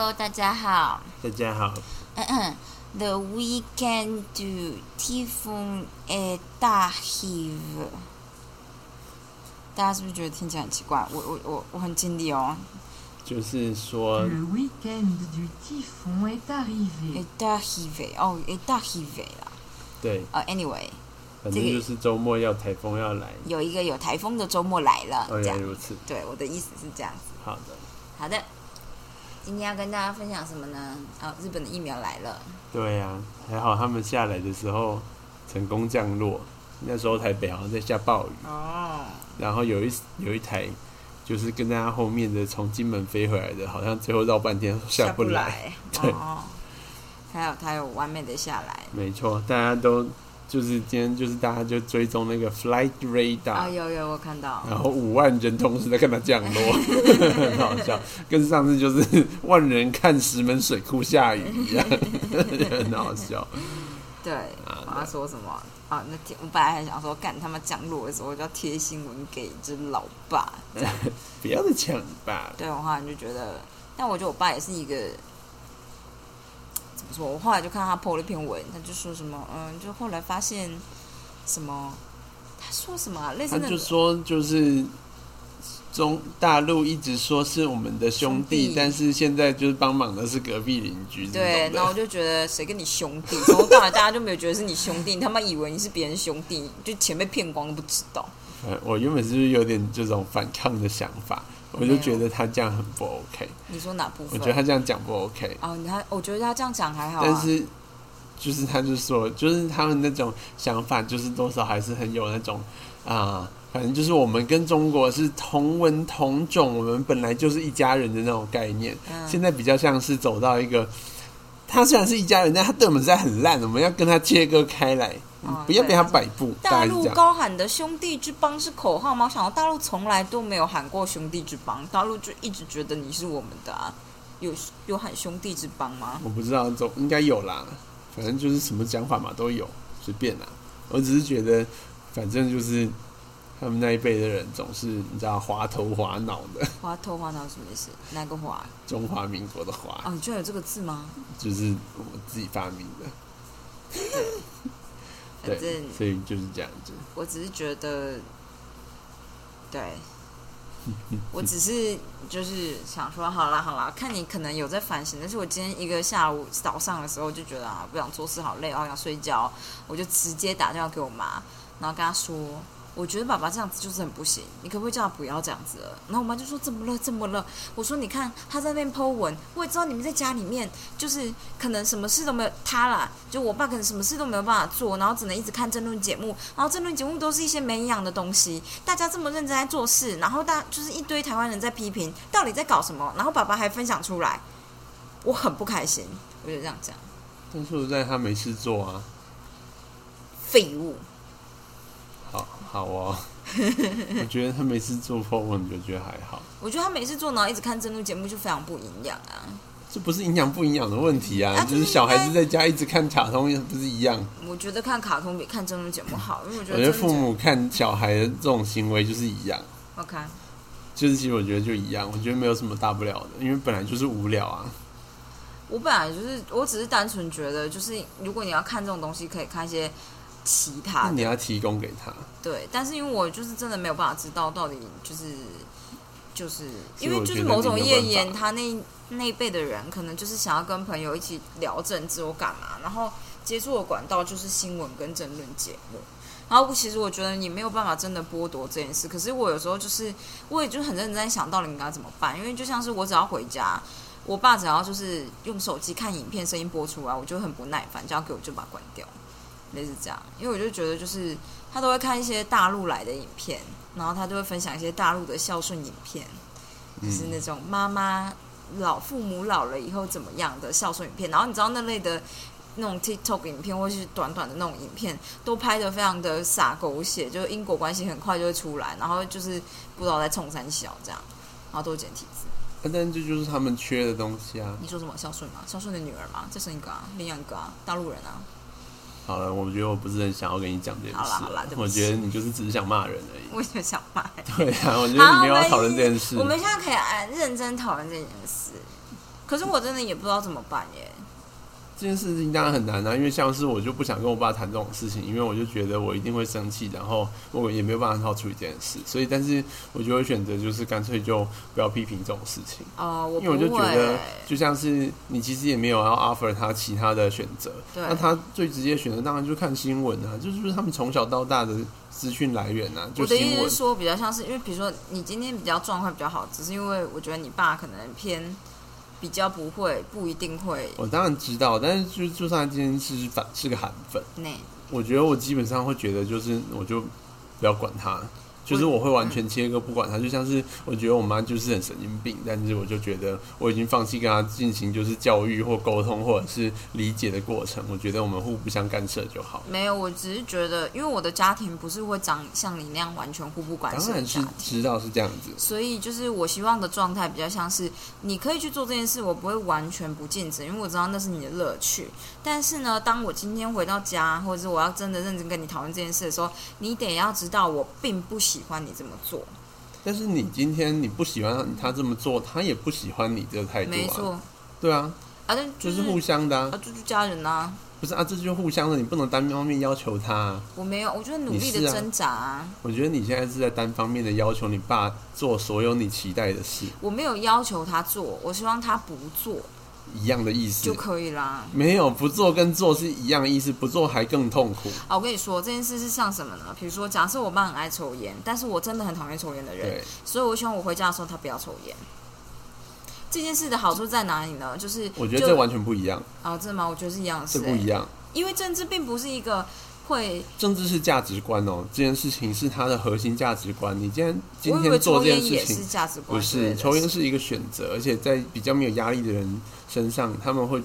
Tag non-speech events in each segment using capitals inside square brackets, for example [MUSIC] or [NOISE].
Hello，大家好。大家好，嗯嗯，The weekend typhoon a 大 heave。大家是不是觉得听起来很奇怪？我我我我很尽力哦。就是说 Le week-end du typhon est arrivé. a 大 heave 哦，a 大 heave 啦。对，呃，anyway，反正就是周末要台风要来，有一个有台风的周末来了。原来如此。对，我的意思是这样子。好的，好的，今天要跟大家分享什么呢？哦，日本的疫苗来了。对呀、还好他们下来的时候成功降落。那时候台北好像在下暴雨，哦，然后有一有一台就是跟大家后面的从金门飞回来的，好像最后绕半天下不来。对哦，还有他有完美的下来。没错，大家都就是今天就是大家就追踪那个 flight radar，、啊、有有我看到。然后五万人同时在看它降落，[LAUGHS] 很好笑，跟上次就是 [LAUGHS] 万人看石门水库下雨一样，[LAUGHS] 很好笑。对，啊我要说什么？啊，那天我本来还想说，干他妈降落的时候我就要贴新闻给就是老爸，这样。不要再抢爸，对，我后来就觉得，但我觉得我爸也是一个我后来就看他 po 了一篇文，他就说什么，嗯，就后来发现什么，他说什么、啊、类似他那个就说就是。中大陆一直说是我们的兄兄弟，但是现在就是帮忙的是隔壁邻居对，然后我就觉得谁跟你兄弟？从头到尾大家就没有觉得是你兄弟，你他妈以为你是别人兄弟，就钱被骗光都不知道。呃我原本是有点这种反抗的想法，我就觉得他这样很不 OK。你说哪部分？我觉得他这样讲不 OK。哦，你他，我觉得他这样讲还好、啊。但是就是他就说，就是他们那种想法，就是多少还是很有那种啊、反正就是我们跟中国是同文同种，我们本来就是一家人的那种概念。嗯现在比较像是走到一个，他虽然是一家人，但他对我们实在很烂，我们要跟他切割开来，哦不要被他摆布。大。陆高喊的“兄弟之邦”是口号吗？我想到大陆从来都没有喊过“兄弟之邦”，大陆就一直觉得你是我们的啊。有有喊“兄弟之邦”吗？我不知道，总应该有啦。反正就是什么讲法嘛，都有，随便啦。我只是觉得，反正就是他们那一辈的人总是你知道滑头滑脑的，滑头滑脑什么意思？哪个滑？中华民国的滑，哦，你居然有这个字吗？就是我自己发明的。[LAUGHS] 反正对，所以就是这样子。我只是觉得，对，[LAUGHS] 我只是就是想说，好啦好啦，看你可能有在反省，但是我今天一个下午早上的时候就觉得啊，不想做事，好累，好想睡觉，我就直接打电话给我妈，然后跟她说。我觉得爸爸这样子就是很不行，你可不可以叫他不要这样子了？然后我妈就说怎么了怎么了？我说你看他在那边 Po 文，我也知道你们在家里面就是可能什么事都没有他啦，就我爸可能什么事都没有办法做，然后只能一直看争论节目，然后争论节目都是一些没营养的东西，大家这么认真在做事，然后大就是一堆台湾人在批评，到底在搞什么？然后爸爸还分享出来，我很不开心，我就这样讲，但是我在他没事做啊，废物。好好哦。[LAUGHS] 我觉得他每次做 po 文，就觉得还好。我觉得他每次做，然后一直看争论节目，就非常不营养啊。这不是营养不营养的问题啊，啊就是小孩子在家一直看卡通，不是一样？我觉得看卡通比看争论节目好，因为我觉我觉得父母看小孩的这种行为就是一样。OK。就是其实我觉得就一样，我觉得没有什么大不了的，因为本来就是无聊啊。我本来就是，我只是单纯觉得，就是如果你要看这种东西，可以看一些其他的，你要提供给他，对。但是因为我就是真的没有办法知道到底就是就是因为就是某种你没有办页岩，他那那一辈的人可能就是想要跟朋友一起聊政治或干嘛，然后接触的管道就是新闻跟争论节目。然后其实我觉得你没有办法真的剥夺这件事，可是我有时候就是我也就很认真在想到底应该怎么办，因为就像是我只要回家，我爸只要就是用手机看影片，声音播出来，我就很不耐烦，就要给我就把它关掉，类似这样。因为我就觉得就是他都会看一些大陆来的影片，然后他就会分享一些大陆的孝顺影片，就是那种妈妈老父母老了以后怎么样的孝顺影片。然后你知道那类的那种 TikTok 影片，或是短短的那种影片，都拍的非常的洒狗血，就是因果关系很快就会出来，然后就是不知道在冲三小这样，然后都是简体字。啊但这就是他们缺的东西啊。你说什么孝顺吗？孝顺的女儿吗？再生一个啊，领养一个啊，大陆人啊。好了，我觉得我不是很想要跟你讲这件事我觉得你就是只是想骂人而已。我也想骂。对啊，我觉得你没有要讨论这件事我。们现在可以按认真讨论这件事。可是我真的也不知道怎么办耶。这件事情当然很难啊，因为像是我就不想跟我爸谈这种事情，因为我就觉得我一定会生气，然后我也没有办法很好处理这件事，所以但是我就会选择就是干脆就不要批评这种事情，哦，我因为我就觉得就像是你其实也没有要 offer 他其他的选择，那他最直接的选择当然就看新闻啊，就是就是他们从小到大的资讯来源啊，就我的意思是。说，比较像是因为，比如说你今天比较状况比较好，只是因为我觉得你爸可能偏比较不会，不一定会。我当然知道，但是就就算他今天是反是个韩粉，那我觉得我基本上会觉得就是我就不要管他，就是我会完全切割不管他，就像是我觉得我妈就是很神经病，但是我就觉得我已经放弃跟她进行就是教育或沟通或者是理解的过程，我觉得我们互不相干涉就好。没有。我只是觉得，因为我的家庭不是会长像你那样完全互不管当然是。知道是这样子，所以就是我希望的状态比较像是，你可以去做这件事，我不会完全不禁止，因为我知道那是你的乐趣。但是呢，当我今天回到家，或者是我要真的认真跟你讨论这件事的时候，你得要知道我并不喜欢你这么做。但是你今天你不喜欢他这么做，他也不喜欢你这个态度啊，没错，对啊，啊，但就是是互相的、啊。啊，，就是家人啊、不是啊，这就是互相的，你不能单方面要求他啊、我没有，我就努力的挣扎啊，我觉得你现在是在单方面的要求你爸做所有你期待的事，我没有要求他做，我希望他不做一样的意思就。可以啦。没有不做跟做是一样的意思，不做还更痛苦。啊，我跟你说这件事是像什么呢？比如说，假设我爸很爱抽烟，但是我真的很讨厌抽烟的人，所以我希望我回家的时候他不要抽烟。这件事的好处在哪里呢？就是我觉得这完全不一样，啊，真的吗？我觉得是一样的事、欸，这不一样。因为政治并不是一个会，政治是价值观哦，这件事情是他的核心价值观。你今天今天做这件事情也是，价值观不是抽烟是一个选择，而且在比较没有压力的人身上，他们会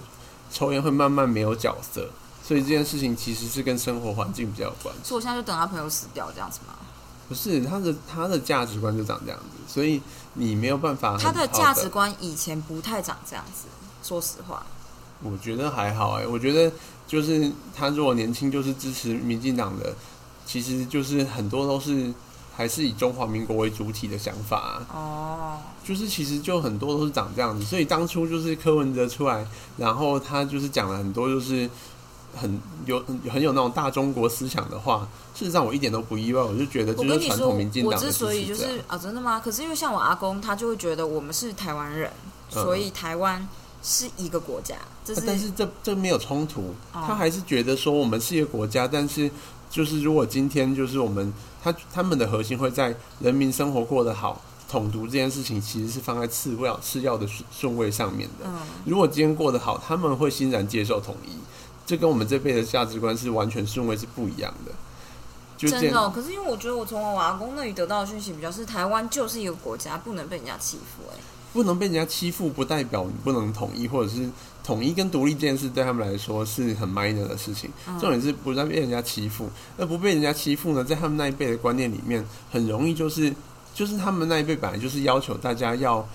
抽烟会慢慢没有角色，所以这件事情其实是跟生活环境比较有关。所以我现在就等他朋友死掉这样子吗？不是他的他的价值观就长这样子，所以你没有办法他的价值观以前不太长这样子，说实话。我觉得还好哎、我觉得就是他如果年轻就是支持民进党的，其实就是很多都是还是以中华民国为主体的想法、啊，哦，就是其实就很多都是长这样子，所以当初就是柯文哲出来，然后他就是讲了很多就是很有很有那种大中国思想的话，事实上我一点都不意外，我就觉得就是传统民进党的之所以就是啊，真的吗？可是因为像我阿公，他就会觉得我们是台湾人，嗯。所以台湾是一个国家，这但是这这没有冲突，哦他还是觉得说我们是一个国家，但是就是如果今天就是我们他他们的核心会在人民生活过得好，统独这件事情其实是放在次要次要的顺顺位上面的。嗯，如果今天过得好，他们会欣然接受统一，这跟我们这辈的价值观是完全顺位是不一样的。就，真的哦、可是因为我觉得我从我阿公那里得到的讯息比较是，台湾就是一个国家，不能被人家欺负、哎，不能被人家欺负，不代表你不能统一，或者是统一跟独立这件事对他们来说是很 minor 的事情。嗯重点是不再被人家欺负，而不被人家欺负呢，在他们那一辈的观念里面，很容易就是就是他们那一辈本来就是要求大家要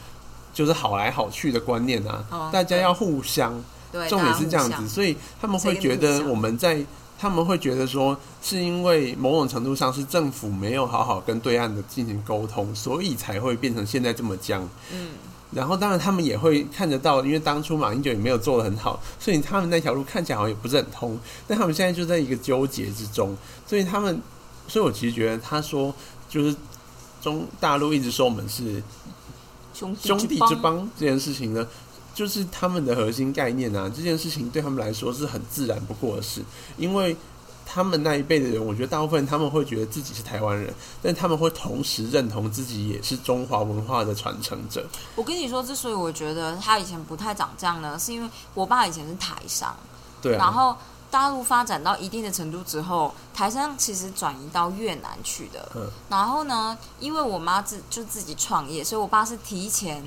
就是好来好去的观念啊，哦大家要互相，对，重点是这样子，所以他们会觉得我们在。他们会觉得说，是因为某种程度上是政府没有好好跟对岸的进行沟通，所以才会变成现在这么僵。嗯，然后当然他们也会看得到，因为当初马英九也没有做得很好，所以他们那条路看起来好像也不是很通。但他们现在就在一个纠结之中，所以他们，所以我其实觉得他说就是中大陆一直说我们是兄弟兄弟之之邦这件事情呢，就是他们的核心概念啊。这件事情对他们来说是很自然不过的事，因为他们那一辈的人，我觉得大部分他们会觉得自己是台湾人，但他们会同时认同自己也是中华文化的传承者。我跟你说，之所以我觉得他以前不太长这样呢，是因为我爸以前是台商，对啊，然后大陆发展到一定的程度之后，台商其实转移到越南去的。嗯然后呢，因为我妈自就自己创业，所以我爸是提前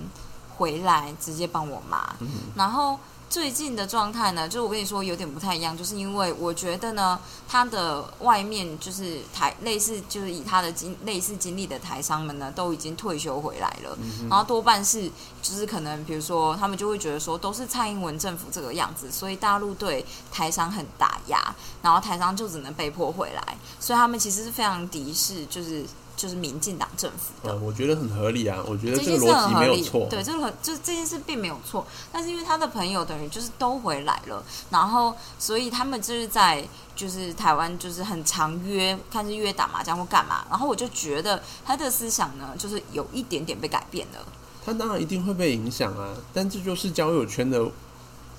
回来直接帮我妈。嗯然后最近的状态呢，就是我跟你说有点不太一样，就是因为我觉得呢，他的外面就是台类似就是以他的经类似经历的台商们呢，都已经退休回来了，然后多半是就是可能比如说他们就会觉得说都是蔡英文政府这个样子，所以大陆对台商很打压，然后台商就只能被迫回来，所以他们其实是非常敌视就是就是民进党政府的。呃，我觉得很合理啊，我觉得这个逻辑很合理，没有错。对，这个很就这件事并没有错，但是因为他的朋友等于就是都回来了，然后所以他们就是在就是台湾就是很常约，看是约打麻将或干嘛，然后我就觉得他的思想呢，就是有一点点被改变了。他当然一定会被影响啊，但这就是交友圈的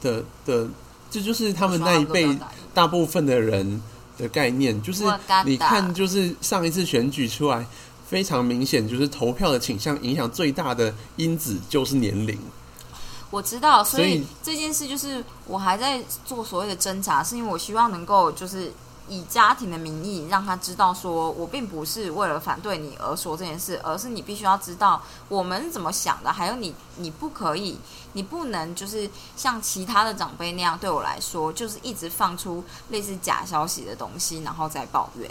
的的，这就是他们那一辈大部分的人的概念，就是你看，就是上一次选举出来，非常明显，就是投票的倾向影响最大的因子就是年龄。我知道，所以这件事就是我还在做所谓的挣扎，是因为我希望能够就是以家庭的名义让他知道，说我并不是为了反对你而说这件事，而是你必须要知道我们是怎么想的，还有你你不可以，你不能就是像其他的长辈那样对我来说，就是一直放出类似假消息的东西，然后再抱怨。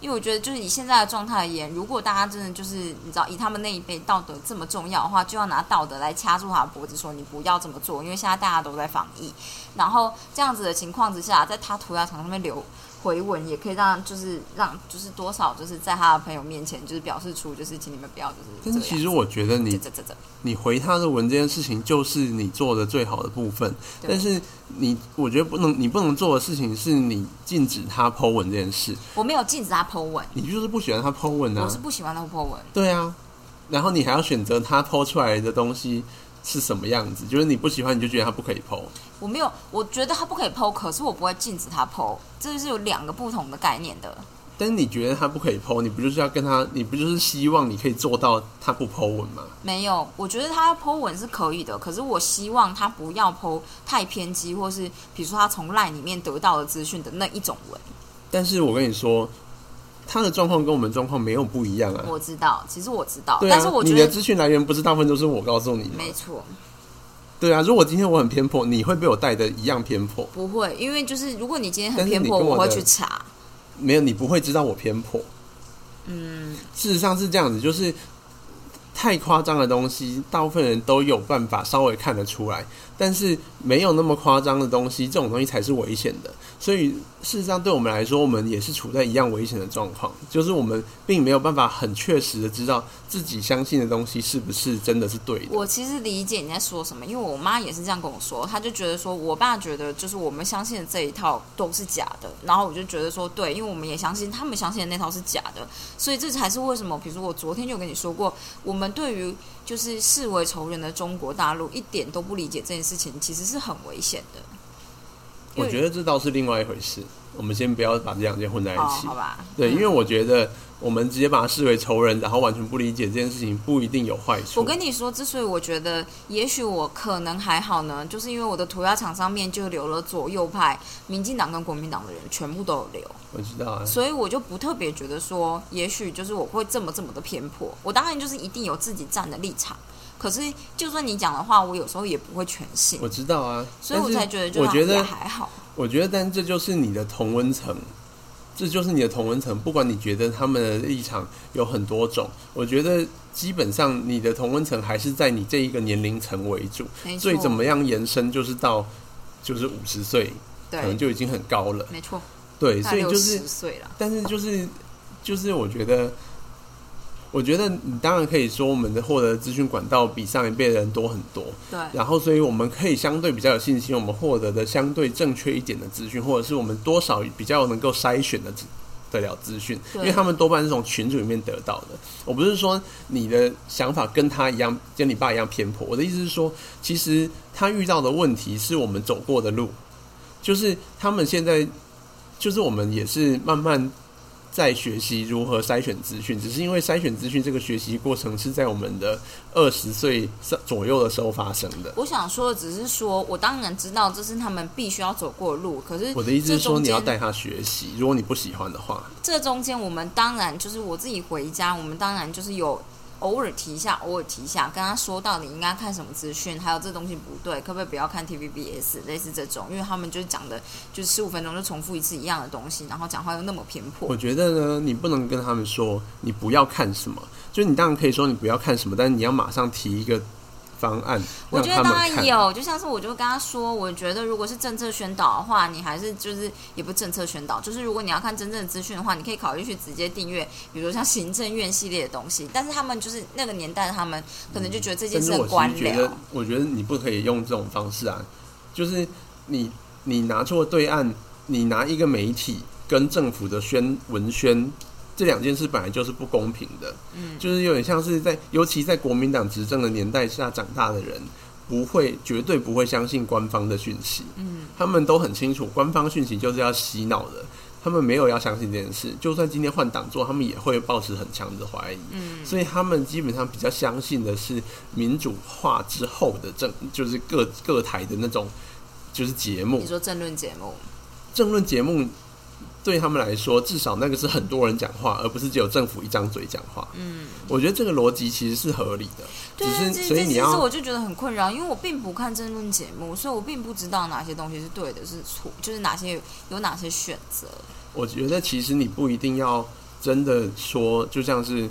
因为我觉得，就是以现在的状态而言，如果大家真的就是你知道，以他们那一辈道德这么重要的话，就要拿道德来掐住他的脖子，说你不要这么做。因为现在大家都在防疫，然后这样子的情况之下，在他涂鸦墙上面留回文，也可以让就是让就是多少就是在他的朋友面前，就是表示出就是请你们不要就是。但是其实我觉得你这这这这，你回他的文这件事情，就是你做的最好的部分。但是你，我觉得不能，你不能做的事情是你禁止他 Po 文这件事，我没有禁止他 Po 文，你就是不喜欢他 Po 文啊我是。不喜欢他 Po 文。对啊，然后你还要选择他 Po 出来的东西是什么样子，就是你不喜欢，你就觉得他不可以 Po。我没有，我觉得他不可以 PO，可是我不会禁止他 PO，这是有两个不同的概念的。但是你觉得他不可以 Po，你不就是要跟他，你不就是希望你可以做到他不 Po 文吗？没有，我觉得他 PO 文是可以的，可是我希望他不要 PO 太偏激，或是比如说他从赖里面得到的资讯的那一种文。但是我跟你说，他的状况跟我们状况没有不一样啊。我知道，其实我知道，但是我，你的觉得资讯来源不是大部分都是我告诉你的？没错，对啊，如果今天我很偏颇，你会被我带的一样偏颇。不会，因为就是如果你今天很偏颇，我会去查。没有，你不会知道我偏颇。嗯，事实上是这样子，就是太夸张的东西，大部分人都有办法稍微看得出来，但是没有那么夸张的东西，这种东西才是危险的。所以事实上，对我们来说，我们也是处在一样危险的状况，就是我们并没有办法很确实的知道自己相信的东西是不是真的是对的。我其实理解你在说什么，因为我妈也是这样跟我说，她就觉得说，我爸觉得就是我们相信的这一套都是假的，然后我就觉得说，对，因为我们也相信他们相信的那套是假的，所以这才是为什么，比如说我昨天就跟你说过，我们对于就是视为仇人的中国大陆一点都不理解这件事情，其实是很危险的。我觉得这倒是另外一回事，我们先不要把这两件混在一哦，起。好吧，对，因为嗯我觉得我们直接把它视为仇人，然后完全不理解这件事情，不一定有坏处。我跟你说，之所以我觉得也许我可能还好呢，就是因为我的涂鸦墙上面就留了左右派、民进党跟国民党的人，全部都有留。我知道啊，所以我就不特别觉得说，也许就是我会这么这么的偏颇。我当然就是一定有自己站的立场，可是就算你讲的话，我有时候也不会全信我，知道啊，所以我才觉得就我觉得还好。我觉得，但这就是你的同温层，这就是你的同温层。不管你觉得他们的立场有很多种，我觉得基本上你的同温层还是在你这一个年龄层为主。没错，最怎么样延伸，就是到就是五十岁，可能，就已经很高了。没错，对，所以就是。但是就是就是我觉得，我觉得你当然可以说我们的获得资讯管道比上一辈的人多很多，对，然后所以我们可以相对比较有信心，我们获得的相对正确一点的资讯，或者是我们多少比较能够筛选的资得了资讯，因为他们多半是从群组里面得到的。我不是说你的想法跟他一样，跟你爸一样偏颇，我的意思是说，其实他遇到的问题是我们走过的路，就是他们现在，就是我们也是慢慢在学习如何筛选资讯，只是因为筛选资讯这个学习过程是在我们的二十岁左右的时候发生的。我想说的只是说，我当然知道这是他们必须要走过的路，可是我的意思是说，你要带他学习，如果你不喜欢的话，这中间我们当然就是我自己回家，我们当然就是有偶尔提一下，偶尔提一下，跟他说到底应该看什么资讯，还有这东西不对，可不可以不要看 TVBS，类似这种，因为他们就是讲的，就十五分钟就重复一次一样的东西，然后讲话又那么偏颇我。觉得呢，你不能跟他们说你不要看什么，就是你当然可以说你不要看什么，但是你要马上提一个方案，我觉得当。然有，就像是我就跟他说，我觉得如果是政策宣导的话，你还是就是也不政策宣导，就是如果你要看真正的资讯的话，你可以考虑去直接订阅，比如说像行政院系列的东西。但是他们就是那个年代，他们可能就觉得这件事很官僚我觉得你不可以用这种方式啊，就是你你拿错对岸，你拿一个媒体跟政府的宣文宣。这两件事本来就是不公平的，嗯，就是有点像是在，尤其在国民党执政的年代下长大的人，不会绝对不会相信官方的讯息，嗯，他们都很清楚，官方讯息就是要洗脑的，他们没有要相信这件事，就算今天换党做，他们也会抱持很强的怀疑，嗯，所以他们基本上比较相信的是民主化之后的政，就是各各台的那种就是节目。你，说政论节目，政论节目对他们来说，至少那个是很多人讲话，而不是只有政府一张嘴讲话。嗯，我觉得这个逻辑其实是合理的，对啊，只是所以你要我就觉得很困扰，因为我并不看争论节目，所以我并不知道哪些东西是对的，是错，就是哪些有哪些选择。我觉得其实你不一定要真的说，就像是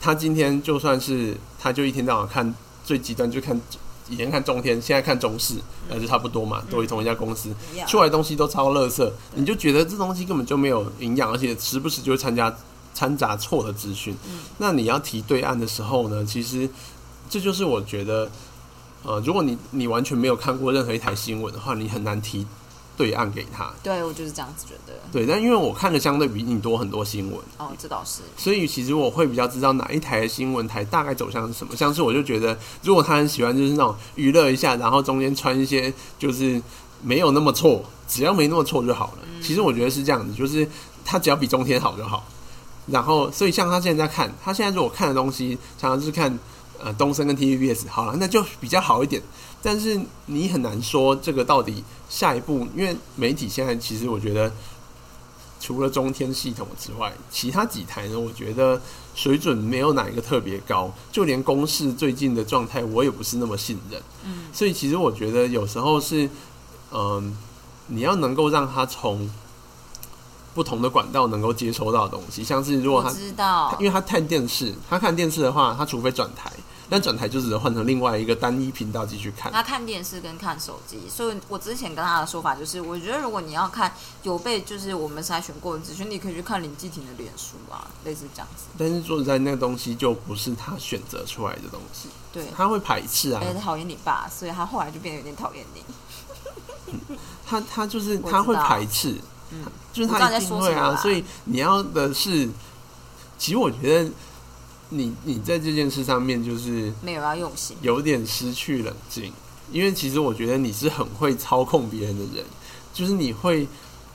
他今天就算是他就一天到晚看最极端就看以前看中天，现在看中视，那就差不多嘛，都同一家公司。出来东西都超垃圾，你就觉得这东西根本就没有营养，而且时不时就会参加掺杂错的资讯。嗯。那你要提对岸的时候呢，其实这就是我觉得，呃，如果你你完全没有看过任何一台新闻的话，你很难提对岸给他。对我就是这样子觉得。对，但因为我看的相对比你多很多新闻，哦，这倒是。所以其实我会比较知道哪一台的新闻台大概走向是什么。像是我就觉得，如果他很喜欢就是那种娱乐一下，然后中间穿一些就是没有那么错，只要没那么错就好了。其实我觉得是这样子，就是他只要比中天好就好。然后，所以像他现在在看，他现在如果看的东西常常就是看呃东森跟 TVBS，好了，那就比较好一点。但是你很难说这个到底下一步，因为媒体现在其实我觉得除了中天系统之外，其他几台呢，我觉得水准没有哪一个特别高，就连公视最近的状态，我也不是那么信任。嗯，所以其实我觉得有时候是，嗯、你要能够让他从不同的管道能够接收到的东西，像是如果他知道因。为他看电视，他看电视的话，他除非转台，但转台就只能换成另外一个单一频道继续看。他看电视跟看手机，所以我之前跟他的说法就是，我觉得如果你要看有被就是我们筛选过的资讯，你可以去看林继廷的脸书啊，类似这样子。但是说实在，那个东西就不是他选择出来的东西，对，他会排斥啊。讨厌你爸，所以他后来就变得有点讨厌你。[LAUGHS] 他他就是他会排斥，嗯，就是他一定会。啊所以你要的是，其实我觉得你你在这件事上面就是没有要用心。有点失去冷静，因为其实我觉得你是很会操控别人的人，就是你会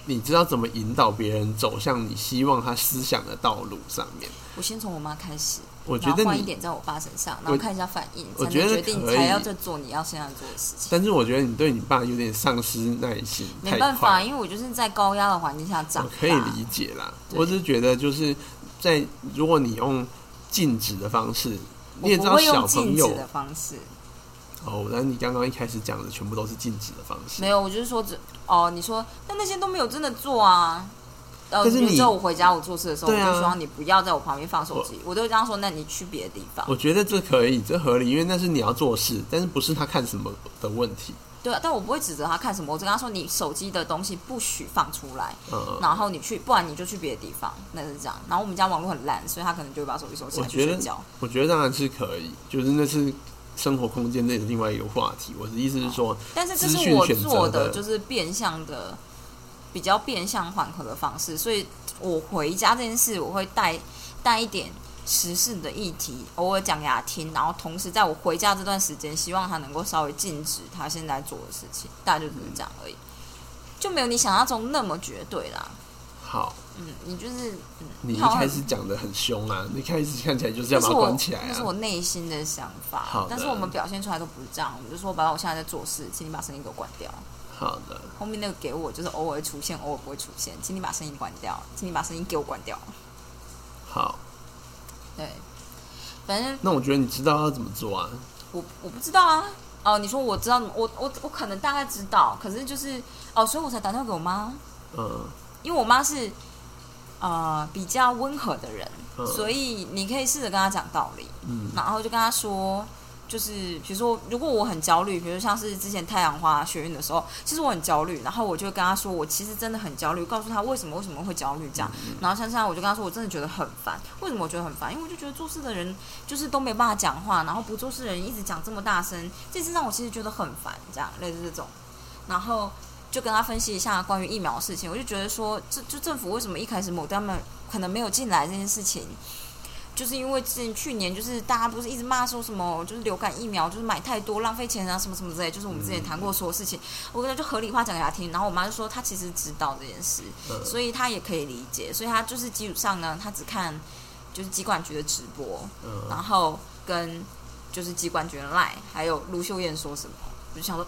你知道怎么引导别人走向你希望他思想的道路上面。我先从我妈开始，我觉得你，换一点在我爸身上，然后看一下反应，才我觉得决定才要再做你要现在做的事情。但是我觉得你对你爸有点丧失耐心，没办法，因为我就是在高压的环境下长大。我可以理解啦，我只是觉得就是在如果你用禁止的方式，你也知道小朋友的方式，哦，那你刚刚一开始讲的全部都是禁止的方式，没有，我就是说只哦，你说那那些都没有真的做啊。呃，但是你知道我回家我做事的时候，啊我就希望你不要在我旁边放手机，我都会这样说。那你去别的地方。我觉得这可以，这合理，因为那是你要做事，但是不是他看什么的问题，对啊，但我不会指责他看什么，我只跟他说你手机的东西不许放出来，嗯，然后你去，不然你就去别的地方，那是这样。然后我们家网络很烂，所以他可能就会把手机收起来去睡觉。我觉得当然是可以，就是那是生活空间内的另外一个话题。我的意思是说，但是这是我做，的就是变相的，比较变相缓和的方式。所以我回家这件事，我会带带一点时事的议题，偶尔讲给他听，然后同时在我回家这段时间，希望他能够稍微禁止他现在做的事情，大概就只是这样而已，就没有你想象中那么绝对啦。好，嗯，你就是嗯，你一开始讲的很凶啊，你一开始看起来就是要把它关起来啊那是我。内心的想法好，但是我们表现出来都不是这样。我们就说，爸爸，我现在在做事，请你把声音给我关掉。好的，后面那个给我就是偶尔出现，偶尔不会出现，请你把声音关掉，请你把声音给我关掉。好，对，反正那我觉得你知道要怎么做啊？我我不知道啊。哦，你说我知道，我我我可能大概知道，可是就是哦，所以我才打电话给我妈，嗯。因为我妈是呃比较温和的人，嗯。所以你可以试着跟她讲道理，嗯。然后就跟她说，就是比如说，如果我很焦虑，比如像是之前太阳花学运的时候，其实我很焦虑，然后我就跟他说，我其实真的很焦虑，告诉他为什么为什么会焦虑这样。然后像现在我就跟他说，我真的觉得很烦。为什么我觉得很烦？因为我就觉得做事的人就是都没办法讲话，然后不做事的人一直讲这么大声，这次让我其实觉得很烦，这样类似这种。然后就跟他分析一下关于疫苗的事情，我就觉得说，这就政府为什么一开始某他们可能没有进来这件事情。就是因为之前去年就是大家不是一直骂说什么就是流感疫苗就是买太多浪费钱啊什么什么之类，就是我们之前谈过所有事情，我跟他就合理化讲给他听，然后我妈就说她其实知道这件事，所以她也可以理解，所以她就是基础上呢，她只看就是机管局的直播，然后跟就是机管局的赖，还有卢秀燕说什么，我就想说。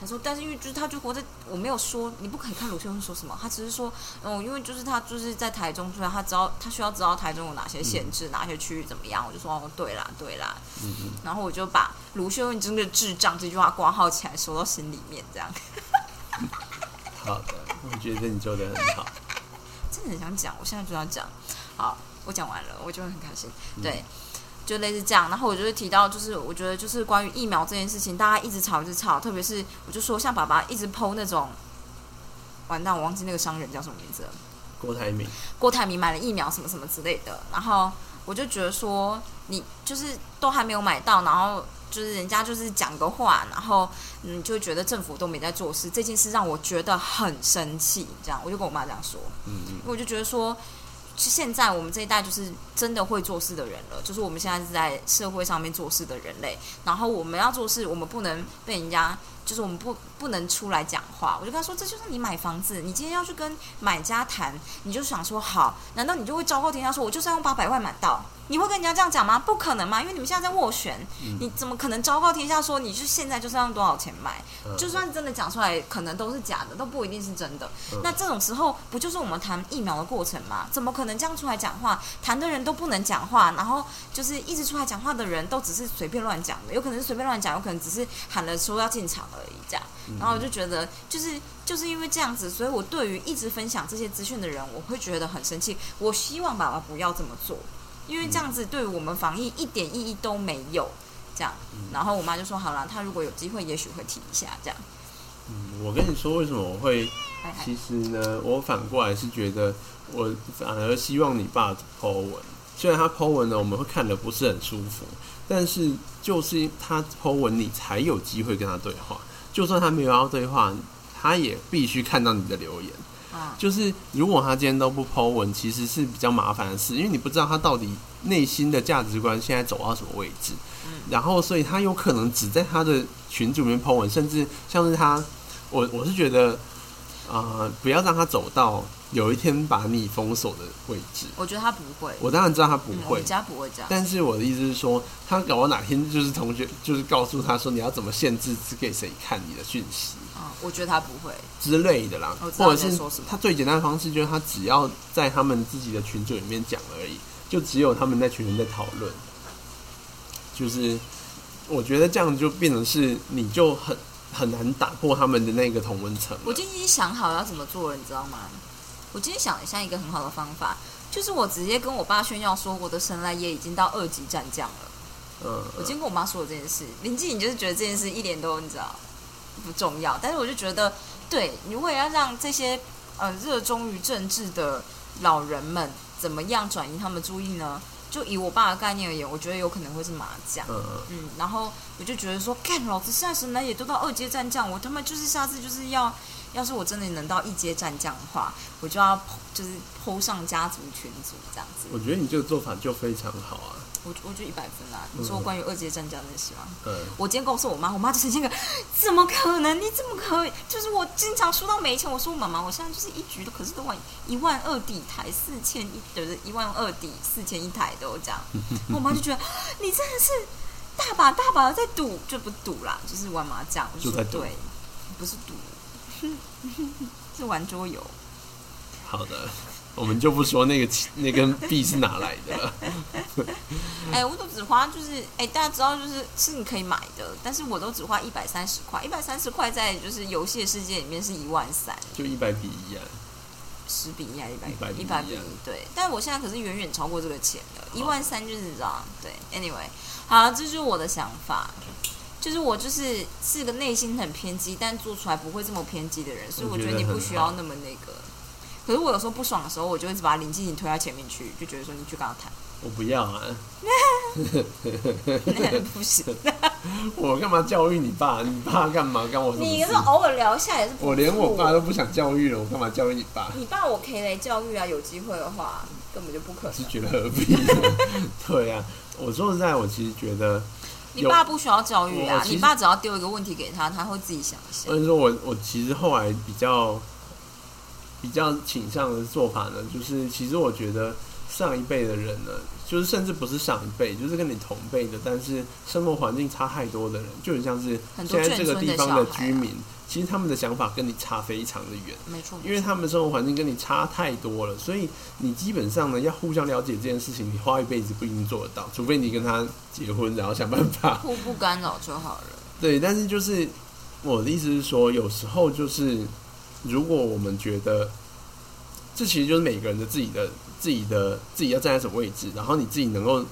他说：“但是因为就是他就活在我没有说你不可以看鲁秀恩说什么，他只是说，嗯，因为就是他就是在台中出来，他知道他需要知道台中有哪些限制，哪些区域怎么样。我就说哦，对啦，对啦，嗯 [LAUGHS] 嗯然后我就把卢秀恩真的智障这句话挂号起来，收到心里面，这样。[LAUGHS] 好的，我觉得你做的很好，[LAUGHS] 真的很想讲，我现在就要讲。好，我讲完了，我就会很开心。对。”就类似这样，然后我就会提到，就是我觉得就是关于疫苗这件事情，大家一直吵一直吵，特别是我就说像爸爸一直剖那种，完蛋，我忘记那个商人叫什么名字了。郭台铭。郭台铭买了疫苗什么什么之类的，然后我就觉得说，你就是都还没有买到，然后就是人家就是讲个话，然后嗯，就觉得政府都没在做事，这件事让我觉得很生气。这样，我就跟我妈这样说，嗯嗯，因为我就觉得说。是现在我们这一代就是真的会做事的人了，就是我们现在是在社会上面做事的人类。然后我们要做事，我们不能被人家，就是我们不不能出来讲话。我就跟他说，这就是你买房子，你今天要去跟买家谈，你就想说好，难道你就会昭告天下说，我就是要用八百万买到？你会跟人家这样讲吗？不可能嘛，因为你们现在在斡旋，你怎么可能昭告天下说你是现在就是要用多少钱买？就算真的讲出来，可能都是假的，都不一定是真的。那这种时候不就是我们谈疫苗的过程吗？怎么可能这样出来讲话？谈的人都不能讲话，然后就是一直出来讲话的人都只是随便乱讲的，有可能是随便乱讲，有可能只是喊了说要进场而已这样。然后我就觉得，就是就是因为这样子，所以我对于一直分享这些资讯的人，我会觉得很生气。我希望爸爸不要这么做。因为这样子对我们防疫一点意义都没有，这样，然后我妈就说好了，她如果有机会，也许会提一下这样。嗯，我跟你说为什么我会，其实呢，我反过来是觉得，我反而希望你爸剖文，虽然他剖文呢，我们会看的不是很舒服，但是就是他剖文，你才有机会跟他对话，就算他没有要对话，他也必须看到你的留言。就是如果他今天都不抛文，其实是比较麻烦的事，因为你不知道他到底内心的价值观现在走到什么位置。嗯，然后所以他有可能只在他的群组里面抛文，甚至像是他，我我是觉得，啊，不要让他走到有一天把你封锁的位置。我觉得他不会，我当然知道他不会，家不会这样。但是我的意思是说，他搞到哪天就是同学就是告诉他说你要怎么限制只给谁看你的讯息。我觉得他不会之类的啦，或者是他最简单的方式就是他只要在他们自己的群组里面讲而已，就只有他们在群人在讨论。就是我觉得这样就变成是你就很很难打破他们的那个同温层。我今天想好要怎么做了，你知道吗？我今天想了一下一个很好的方法，就是我直接跟我爸炫耀说我的神来也已经到二级战将了。嗯，我今天跟我妈说了这件事，林静颖就是觉得这件事一点都你知道。不重要，但是我就觉得，对，你为了要让这些呃热衷于政治的老人们怎么样转移他们注意呢？就以我爸的概念而言，我觉得有可能会是麻将。嗯嗯。然后我就觉得说，看老子现在神来也都到二阶战将，我他妈就是下次就是要，要是我真的能到一阶战将的话，我就要就是剖上家族群组这样子。我觉得你这个做法就非常好啊。我我觉得一百分啦！你说关于二阶战将那些吗？嗯。我今天告诉我妈，我妈就成这个，怎么可能？你怎么可以？就是我经常输到没钱，我说妈妈，我现在就是一局都，可是都玩一万二底台四千一，就是一万二底四千一台都这样。[LAUGHS] 我妈就觉得你真的是大把大把的在赌，就不赌啦，就是玩麻将。就在对，不是赌，[LAUGHS] 是玩桌游。好的。我们就不说那个那根币是哪来的。[LAUGHS] 哎，我都只花就是哎，大家知道就是是你可以买的，但是我都只花一百三十块，一百三十块在就是游戏的世界里面是一万三，就一百比一啊。十比一还是一百比一百比一？对，但我现在可是远远超过这个钱的，一万三就是这样。对，anyway，好，这就是我的想法。就是我就是是个内心很偏激，但做出来不会这么偏激的人，所以我我觉得你不需要那么那个。可是我有时候不爽的时候，我就一直把林静怡推到前面去，就觉得说你去跟他谈，我不要啊！[LAUGHS] 不行。[LAUGHS] 我干嘛教育你爸？你爸干嘛干我你是？偶尔聊一下也是不。我连我爸都不想教育了，我干嘛教育你爸？你爸我可以来教育啊，有机会的话根本就不可能。是觉得何必？[LAUGHS] 对啊，我说实在，我其实觉得，你爸不需要教育啊你爸只要丢一个问题给他，他会自己想一下。所以说我我其实后来比较比较倾向的做法呢，就是其实我觉得上一辈的人呢，就是甚至不是上一辈，就是跟你同辈的，但是生活环境差太多的人，就很像是现在这个地方的居民，其实他们的想法跟你差非常的远。没错，因为他们生活环境跟你差太多了，所以你基本上呢要互相了解这件事情，你花一辈子不一定做得到，除非你跟他结婚，然后想办法。互不干扰就好了。[LAUGHS] 对，但是就是我的意思是说，有时候就是如果我们觉得，这其实就是每个人的自己的自己的自己要站在什么位置，然后你自己能够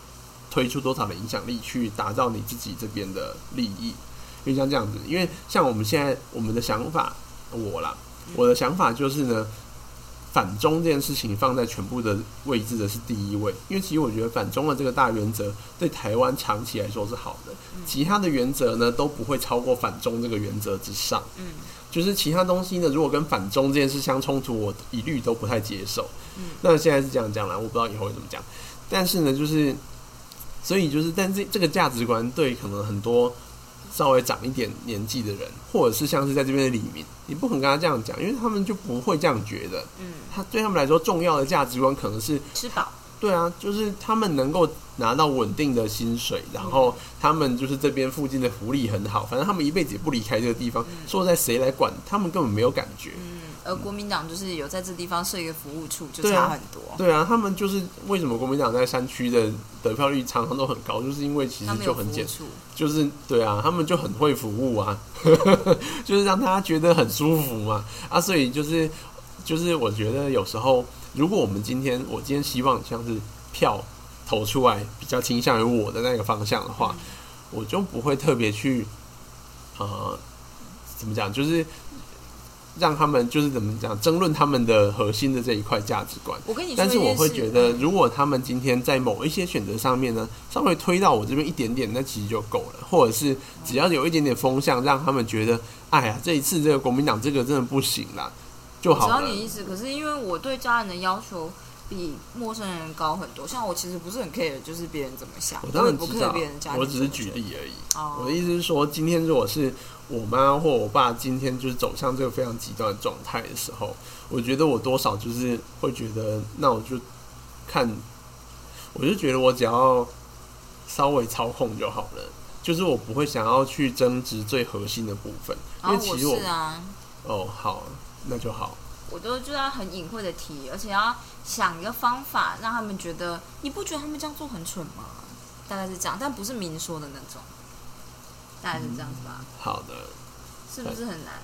推出多少的影响力去打造你自己这边的利益。因为像这样子，因为像我们现在我们的想法，我啦，我的想法就是呢，反中这件事情放在全部的位置的是第一位，因为其实我觉得反中的这个大原则对台湾长期来说是好的，其他的原则呢都不会超过反中这个原则之上。嗯就是其他东西呢，如果跟反中这件事相冲突，我一律都不太接受。嗯那现在是这样讲啦，我不知道以后会怎么讲。但是呢，就是所以就是，但这这个价值观对可能很多稍微长一点年纪的人，或者是像是在这边的李明，你不可能跟他这样讲，因为他们就不会这样觉得。嗯，他对他们来说，重要的价值观可能是吃饱。对啊，就是他们能够拿到稳定的薪水，然后他们就是这边附近的福利很好，反正他们一辈子也不离开这个地方。说在谁来管，他们根本没有感觉。嗯，而国民党就是有在这地方设一个服务处，就差很多。对啊，他们就是为什么国民党在山区的得票率常常都很高，就是因为其实就很简，处，就是对啊，他们就很会服务啊，[LAUGHS] 就是让大家觉得很舒服嘛啊，所以就是就是我觉得有时候，如果我们今天我今天希望像是票投出来比较倾向于我的那个方向的话，我就不会特别去呃怎么讲，就是让他们就是怎么讲争论他们的核心的这一块价值观。我跟你说但是我会觉得，嗯如果他们今天在某一些选择上面呢，稍微推到我这边一点点，那其实就够了。或者是只要有一点点风向，让他们觉得，哎呀，这一次这个国民党这个真的不行啦，就我知好了。道你的意思，可是因为我对家人的要求比陌生人高很多，像我其实不是很 care，就是别人怎么想，我当然不知 care 道别人家，庭我只是。举例而已。哦，我的意思是说，今天如果是我妈或我爸今天就是走向这个非常极端的状态的时候，我觉得我多少就是会觉得，那我就看，我就觉得我只要稍微操控就好了，就是我不会想要去争执最核心的部分，因为其实我是啊，哦好，那就好，我都就要很隐晦的提，而且要想一个方法，让他们觉得你不觉得他们这样做很蠢吗？大概是这样，但不是明说的那种，大概是这样子吧？好的，是不是很难？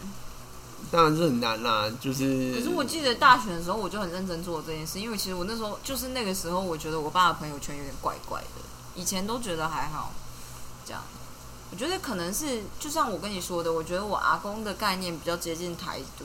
当然是很难啦，就是可是我记得大学的时候，我就很认真做这件事，因为其实我那时候就是那个时候，我觉得我爸的朋友圈有点怪怪的，以前都觉得还好，这样。我觉得可能是，就像我跟你说的，我觉得我阿公的概念比较接近台独，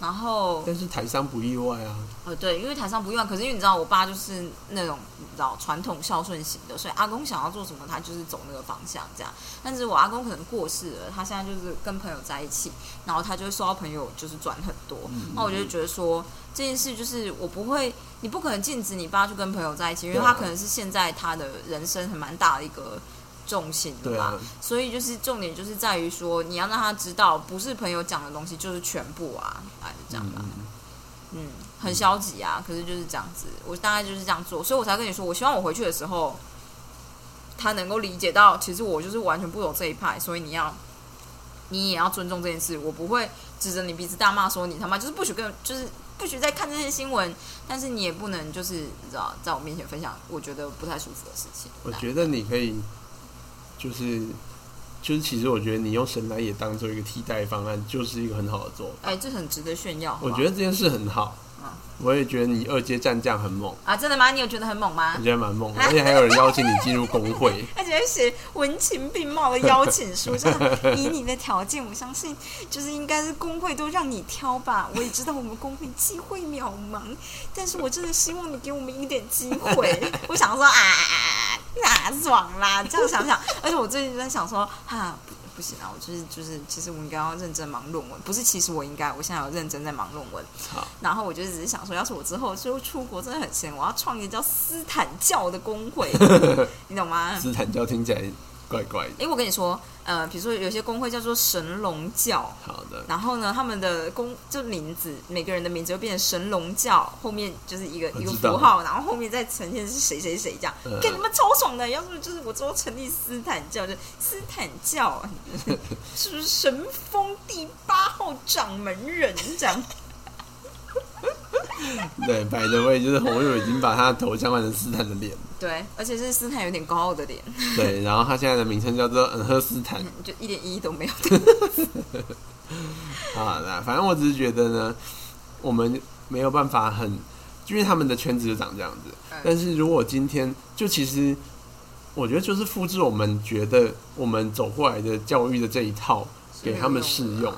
然后但是台商不意外啊，呃，对，因为台商不意外，可是因为你知道，我爸就是那种你知道传统孝顺型的，所以阿公想要做什么，他就是走那个方向这样。但是我阿公可能过世了，他现在就是跟朋友在一起，然后他就会收到朋友就是转很多，那、我就觉得说这件事就是我不会，你不可能禁止你爸去跟朋友在一起，因为他可能是现在他的人生很蛮大的一个重心的嘛。所以就是重点就是在于说，你要让他知道，不是朋友讲的东西就是全部啊，哎，就这样吧。嗯嗯，很消极啊，可是就是这样子，我大概就是这样做，所以我才跟你说，我希望我回去的时候，他能够理解到，其实我就是完全不懂这一派，所以你要，你也要尊重这件事，我不会指着你鼻子大骂说你他妈就是不许跟，就是不许再看这些新闻，但是你也不能就是你知道，在我面前分享我觉得不太舒服的事情。我觉得你可以，就是就是，其实我觉得你用神来也当做一个替代方案，就是一个很好的做法。哎，这很值得炫耀。我觉得这件事很好，我也觉得你二阶战将很猛，啊，真的吗？你有觉得很猛吗我？觉得蛮猛的，[LAUGHS] 而且还有人邀请你进入工会。而且还写文情并茂的邀请书，[LAUGHS] 真的以你的条件，我相信就是应该是工会都让你挑吧。我也知道我们工会机会渺茫，但是我真的希望你给我们一点机会。[LAUGHS] 我想说啊，哪爽啦！这样想想，而且我最近在想说，哈、不不行啊，我就是就是，其实我应该要认真忙论文，不是？其实我应该，我现在有认真在忙论文。好，然后我就只是想说，要是我之后就出国真的很闲，我要创一个叫斯坦教的工会，[LAUGHS] 你懂吗？斯坦教听起来怪怪的。诶，我跟你说，呃，比如说有些工会叫做神龙教，好的，然后呢，他们的公就名字，每个人的名字就变成神龙教，后面就是一个一个符号，然后后面再呈现是谁谁谁这样，嗯给你们超爽的。要是就是我之后成立斯坦教，就斯坦教，[LAUGHS] 是不是神风第八号掌门人这样？[LAUGHS] 对，摆的位就是红玉已经把他的头像换成斯坦的脸，对，而且是斯坦有点高傲的脸，对，然后他现在的名称叫做恩赫斯坦。就一点意义都没有。[LAUGHS] 啊，那反正我只是觉得呢，我们没有办法很，因为他们的圈子就长这样子。嗯但是如果今天就其实，我觉得就是复制我们觉得我们走过来的教育的这一套给他们适用。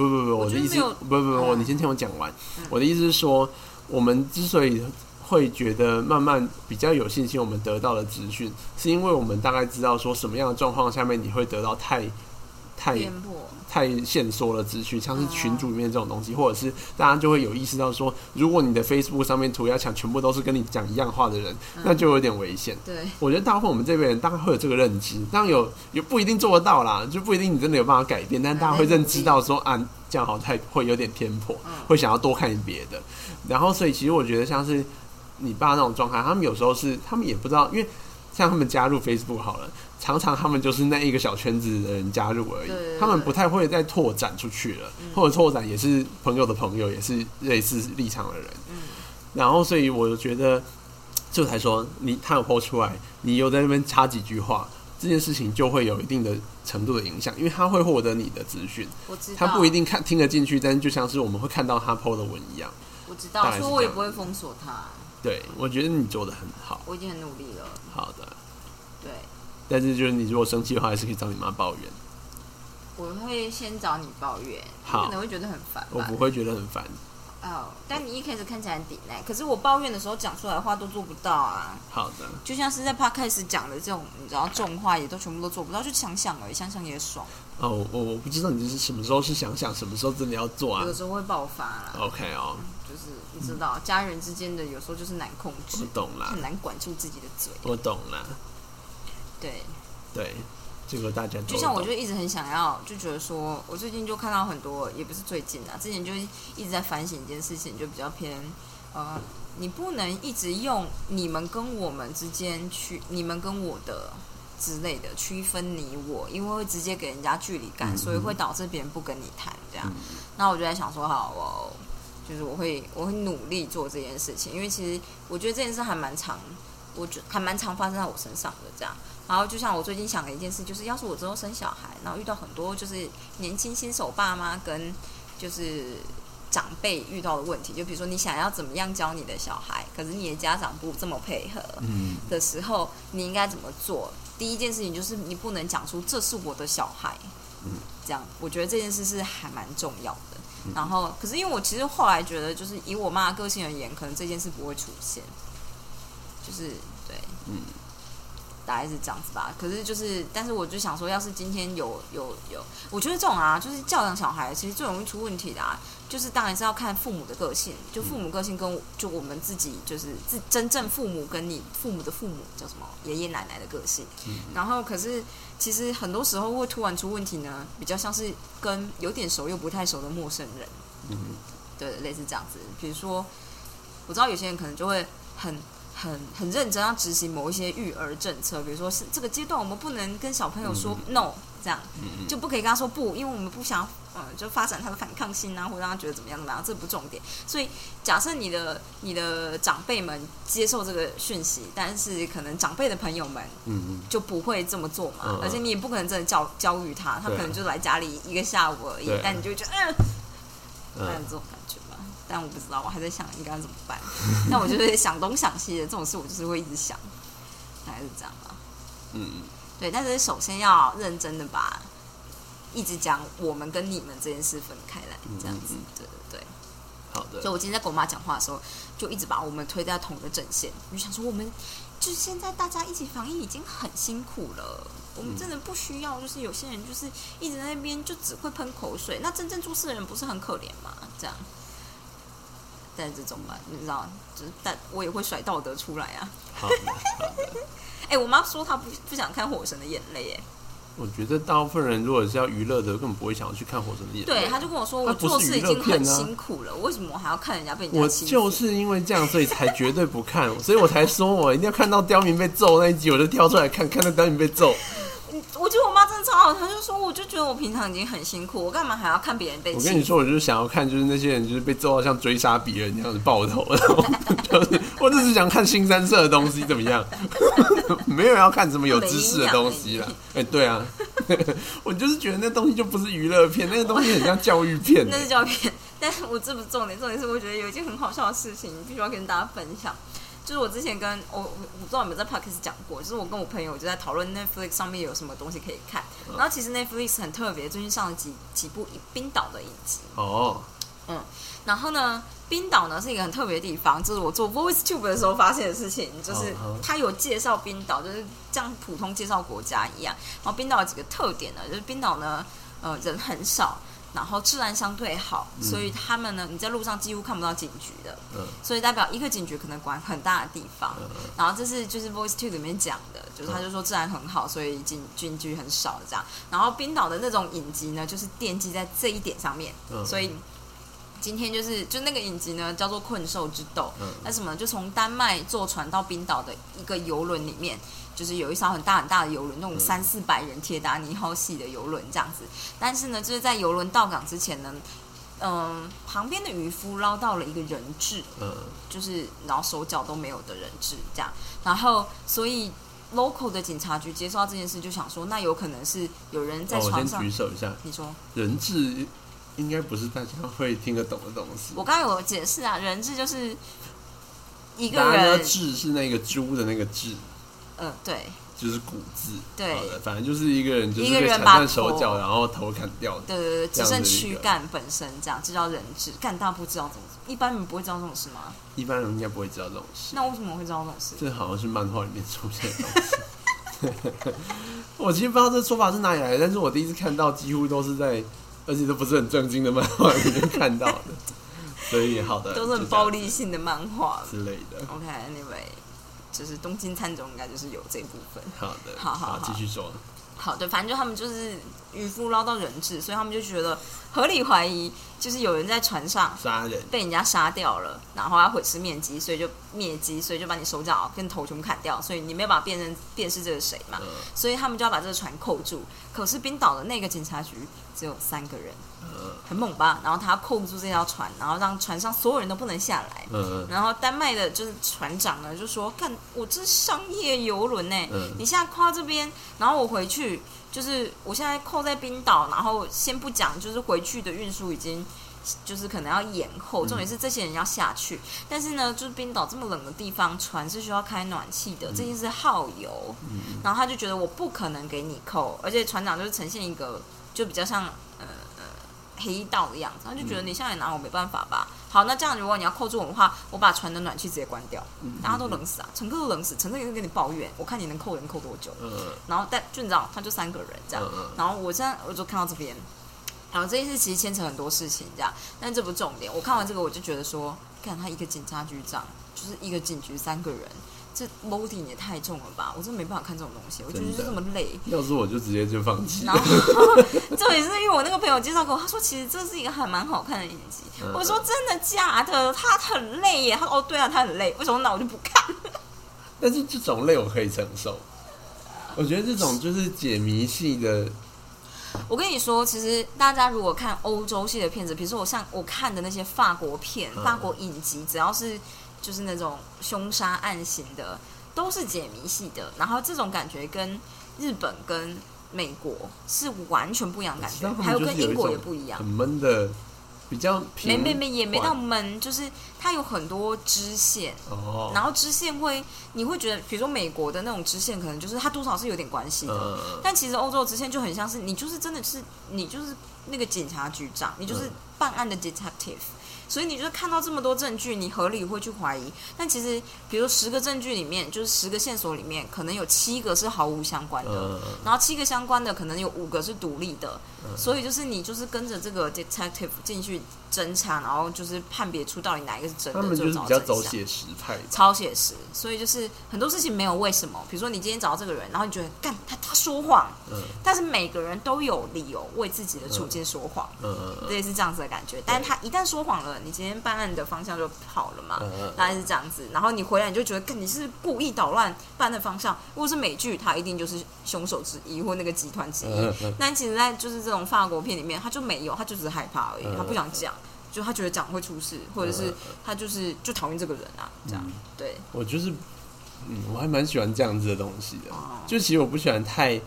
不不不，我我的意思不不不，你先听我讲完嗯。我的意思是说，我们之所以会觉得慢慢比较有信心，我们得到的资讯，是因为我们大概知道说什么样的状况下面你会得到太太太限缩了资讯，像是哦群组里面这种东西，或者是大家就会有意识到说，如果你的 Facebook 上面涂鸦墙全部都是跟你讲一样话的人，嗯。那就有点危险。对，我觉得大部分我们这边人大概会有这个认知，当然有也不一定做得到啦，就不一定你真的有办法改变，但大家会认知到说啊，这样好像太会有点偏颇，嗯。会想要多看别的。然后所以其实我觉得像是你爸那种状态，他们有时候是他们也不知道，因为像他们加入 Facebook 好了，常常他们就是那一个小圈子的人加入而已他们不太会再拓展出去了，嗯或者拓展也是朋友的朋友，也是类似立场的人。嗯然后所以我觉得，就才说你他有抛出来，你又在那边插几句话，这件事情就会有一定的程度的影响，因为他会获得你的资讯，他不一定看听得进去，但是就像是我们会看到他 PO 的文一样。我知道，所以我也不会封锁他，对，我觉得你做的很好，我已经很努力了。好的。对，但是就是你如果生气的话，还是可以找你妈抱怨，我会先找你抱怨，你可能会觉得很烦我不。会觉得很烦。哦，但你一开始看起来很抵赖，可是我抱怨的时候讲出来的话都做不到啊。好的，就像是在 podcast 讲的这种，你知道重话也都全部都做不到，就想想而已，想想也爽，哦，我我我不知道你是什么时候是想想，什么时候真的要做啊有的时候会爆发啦。？OK 哦，就是你知道，家人之间的有时候就是难控制我，懂啦很，难管住自己的嘴。我懂啦，对，对，这个大家就像我就一直很想要，就觉得说，我最近就看到很多，也不是最近啊，之前就一直在反省一件事情，就比较偏，呃，你不能一直用你们跟我们之间去，你们跟我的之类的区分你我，因为会直接给人家距离感，嗯所以会导致别人不跟你谈这样。嗯。那我就在想说，好，我就是我会我会努力做这件事情，因为其实我觉得这件事还蛮常，我觉还蛮常发生在我身上的这样。然后就像我最近想的一件事，就是要是我之后生小孩，然后遇到很多就是年轻新手爸妈跟就是长辈遇到的问题，就比如说你想要怎么样教你的小孩，可是你的家长不这么配合嗯的时候，你应该怎么做？第一件事情就是你不能讲出这是我的小孩，嗯这样我觉得这件事是还蛮重要的。然后，可是因为我其实后来觉得，就是以我妈的个性而言，可能这件事不会出现，就是对，嗯。大概是这样子吧。可是就是，但是我就想说，要是今天有有有，我觉得这种啊，就是教养小孩，其实最容易出问题的啊，就是当然是要看父母的个性，就父母个性跟就我们自己就是自真正父母跟你父母的父母叫什么爷爷奶奶的个性，然后可是其实很多时候会突然出问题呢，比较像是跟有点熟又不太熟的陌生人，嗯。对，类似这样子。比如说，我知道有些人可能就会很很很认真要执行某一些育儿政策，比如说是这个阶段我们不能跟小朋友说 no，这样嗯就不可以跟他说不，因为我们不想呃就发展他的反抗性啊，或者让他觉得怎么样怎么样，这不重点。所以假设你的你的长辈们接受这个讯息，但是可能长辈的朋友们嗯就不会这么做嘛，嗯嗯而且你也不可能真的教教育他，他可能就来家里一个下午而已，但你就觉得嗯。大概嗯这种感觉吧。但我不知道，我还在想应该怎么办。那我就是 [LAUGHS] 想东想西的这种事，我就是会一直想，大概是这样吧。嗯，对，但是首先要认真的把一直讲我们跟你们这件事分开来，这样子嗯嗯，对对对。好的所以，我今天在跟我妈讲话的时候，就一直把我们推在同一个阵线。我就想说，我们就是现在大家一起防疫已经很辛苦了，我们真的不需要，就是有些人就是一直在那边就只会喷口水，那真正做事的人不是很可怜吗？这样，但是这种吧，你知道，就是但我也会甩道德出来啊。好的好的。[LAUGHS] 哎、我妈说她不不想看《火神的眼泪》，哎，我觉得大部分人如果是要娱乐的，根本不会想要去看《火神的眼泪》。对，她就跟我说，我做事已经很辛苦了，为什么我还要看人家被人家我？就是因为这样，所以才绝对不看，所以我才说我一定要看到刁民被揍那一集，我就跳出来看，看到刁民被揍。我觉得我妈真的超好，她就说，我就觉得我平常已经很辛苦，我干嘛还要看别人被？我跟你说，我就是想要看，就是那些人就是被揍到像追杀别人那样子爆头，然 [LAUGHS] 后就是我只是想看新三色的东西怎么样？[LAUGHS] 没有要看什么有知识的东西啦。哎、对啊，[LAUGHS] 我就是觉得那东西就不是娱乐片，那个东西很像教育片、那是教育片，但是我这不是重点，重点是我觉得有一件很好笑的事情，必须要跟大家分享。就是我之前跟我我我不知道有没有在 podcast 讲过，就是我跟我朋友就在讨论 Netflix 上面有什么东西可以看。然后其实 Netflix 很特别，最近上了几几部冰岛的影集。哦，嗯然后呢，冰岛呢是一个很特别的地方，就是我做 Voice Tube 的时候发现的事情，就是他有介绍冰岛，就是像普通介绍国家一样。然后冰岛有几个特点呢，就是冰岛呢，呃，人很少。然后治安相对好，所以他们呢，你在路上几乎看不到警局的，嗯。所以代表一个警局可能管很大的地方。嗯然后这是就是 Voice Two 里面讲的，就是他就说治安很好，所以警警局很少这样。然后冰岛的那种影集呢，就是奠基在这一点上面，嗯。所以今天就是就那个影集呢叫做《困兽之斗》，嗯。那什么就从丹麦坐船到冰岛的一个游轮里面。就是有一艘很大很大的游轮，那种嗯三四百人铁达尼号系的游轮这样子。但是呢，就是在游轮到港之前呢，嗯、旁边的渔夫捞到了一个人质，嗯就是然后手脚都没有的人质这样，然后所以 local 的警察局接收到这件事，就想说，那有可能是有人在哦，我船上。先举手一下，你说，人质应该不是大家会听得懂的东西。我刚刚有解释啊，人质就是一个人，质是那个猪的那个智，嗯、对就是骨字。对，反正就是一个人，就是被砍人把头断手脚，然后头砍掉的。对对对，只剩躯干本身这样，这叫人质。干大不知道怎么，一般人不会知道这种事吗？一般人应该不会知道这种事。那为什么会知道这种事？这好像是漫画里面出现的东西。[LAUGHS] 我其实不知道这说法是哪里来的，但是我第一次看到，几乎都是在，而且都不是很正经的漫画里面看到的。[LAUGHS] 所以好的，都是很暴力性的漫画。之类的。OK，Anyway，、就是东京餐总应该就是有这部分。好的，好好好继续说。好的，反正就他们就是渔夫捞到人质，所以他们就觉得合理怀疑，就是有人在船上杀人，被人家杀掉了，然后要毁尸灭迹，所以就灭迹，所以就把你手脚跟头全部砍掉，所以你没有办法辨认辨识这是谁嘛，嗯所以他们就要把这个船扣住。可是冰岛的那个警察局只有三个人，嗯很猛吧？然后他要扣住这条船，然后让船上所有人都不能下来。嗯然后丹麦的就是船长呢，就说：“看我这是商业游轮呢，嗯你现在靠这边，然后我回去，就是我现在扣在冰岛，然后先不讲，就是回去的运输已经就是可能要延后，重点是这些人要下去，但是呢，就是冰岛这么冷的地方，船是需要开暖气的，这件事耗油，嗯。然后他就觉得我不可能给你扣，而且船长就是呈现一个就比较像黑道的样子，他就觉得你现在拿我没办法吧。好，那这样如果你要扣住我的话，我把船的暖气直接关掉，嗯大家都冷死啊，乘客都冷死，乘客也会跟你抱怨，我看你能扣人扣多久。嗯然后但就你知道，他就三个人这样，然后我现在我就看到这边，然后这件事其实牵扯很多事情这样，但这不重点。我看完这个我就觉得说，看他一个警察局长，就是一个警局三个人，这 loading 也太重了吧！我真的没办法看这种东西，我觉得就是这么累。要是我就直接就放弃然。后 [LAUGHS] 这也是因为我那个朋友介绍给我，他说其实这是一个还蛮好看的影集。嗯我说真的假的？他很累耶。他说哦对啊，他很累。为什么那我就不看？但是这种累我可以承受。我觉得这种就是解谜系的，我跟你说，其实大家如果看欧洲系的片子，比如说我像我看的那些法国片、嗯法国影集，只要是就是那种凶杀案型的，都是解谜系的。然后这种感觉跟日本跟美国是完全不一样的感觉，还有跟英国也不一样很。闷的比较没平没没也没到闷，就是它有很多支线，哦，然后支线会你会觉得，比如说美国的那种支线，可能就是它多少是有点关系的。嗯但其实欧洲的支线就很像是你就是真的是你就是那个警察局长，你就是嗯办案的 detective，、所以你就是看到这么多证据，你合理会去怀疑。但其实，比如十个证据里面，就是十个线索里面，可能有七个是毫无相关的，嗯。然后七个相关的可能有五个是独立的，所以就是你就是跟着这个 detective 进去侦查，然后就是判别出到底哪一个是真的，他们就是找比较走写实派，超写实，所以就是很多事情没有为什么。比如说你今天找到这个人，然后你觉得干他他说谎，嗯但是每个人都有理由为自己的处境说谎，嗯嗯类似这样子的感觉。但是他一旦说谎了，你今天办案的方向就跑了嘛，嗯嗯大概是这样子。然后你回来你就觉得，干你是故意捣乱办案的方向。如果是美剧，他一定就是凶手之一或那个集团之一。嗯嗯但其实，在就是这种法国片里面，他就没有，他就只是害怕而已，嗯他不想讲。就他觉得讲会出事，或者是他就是就讨厌这个人啊，这样、嗯对。我就是，嗯，我还蛮喜欢这样子的东西的。哦就其实我不喜欢太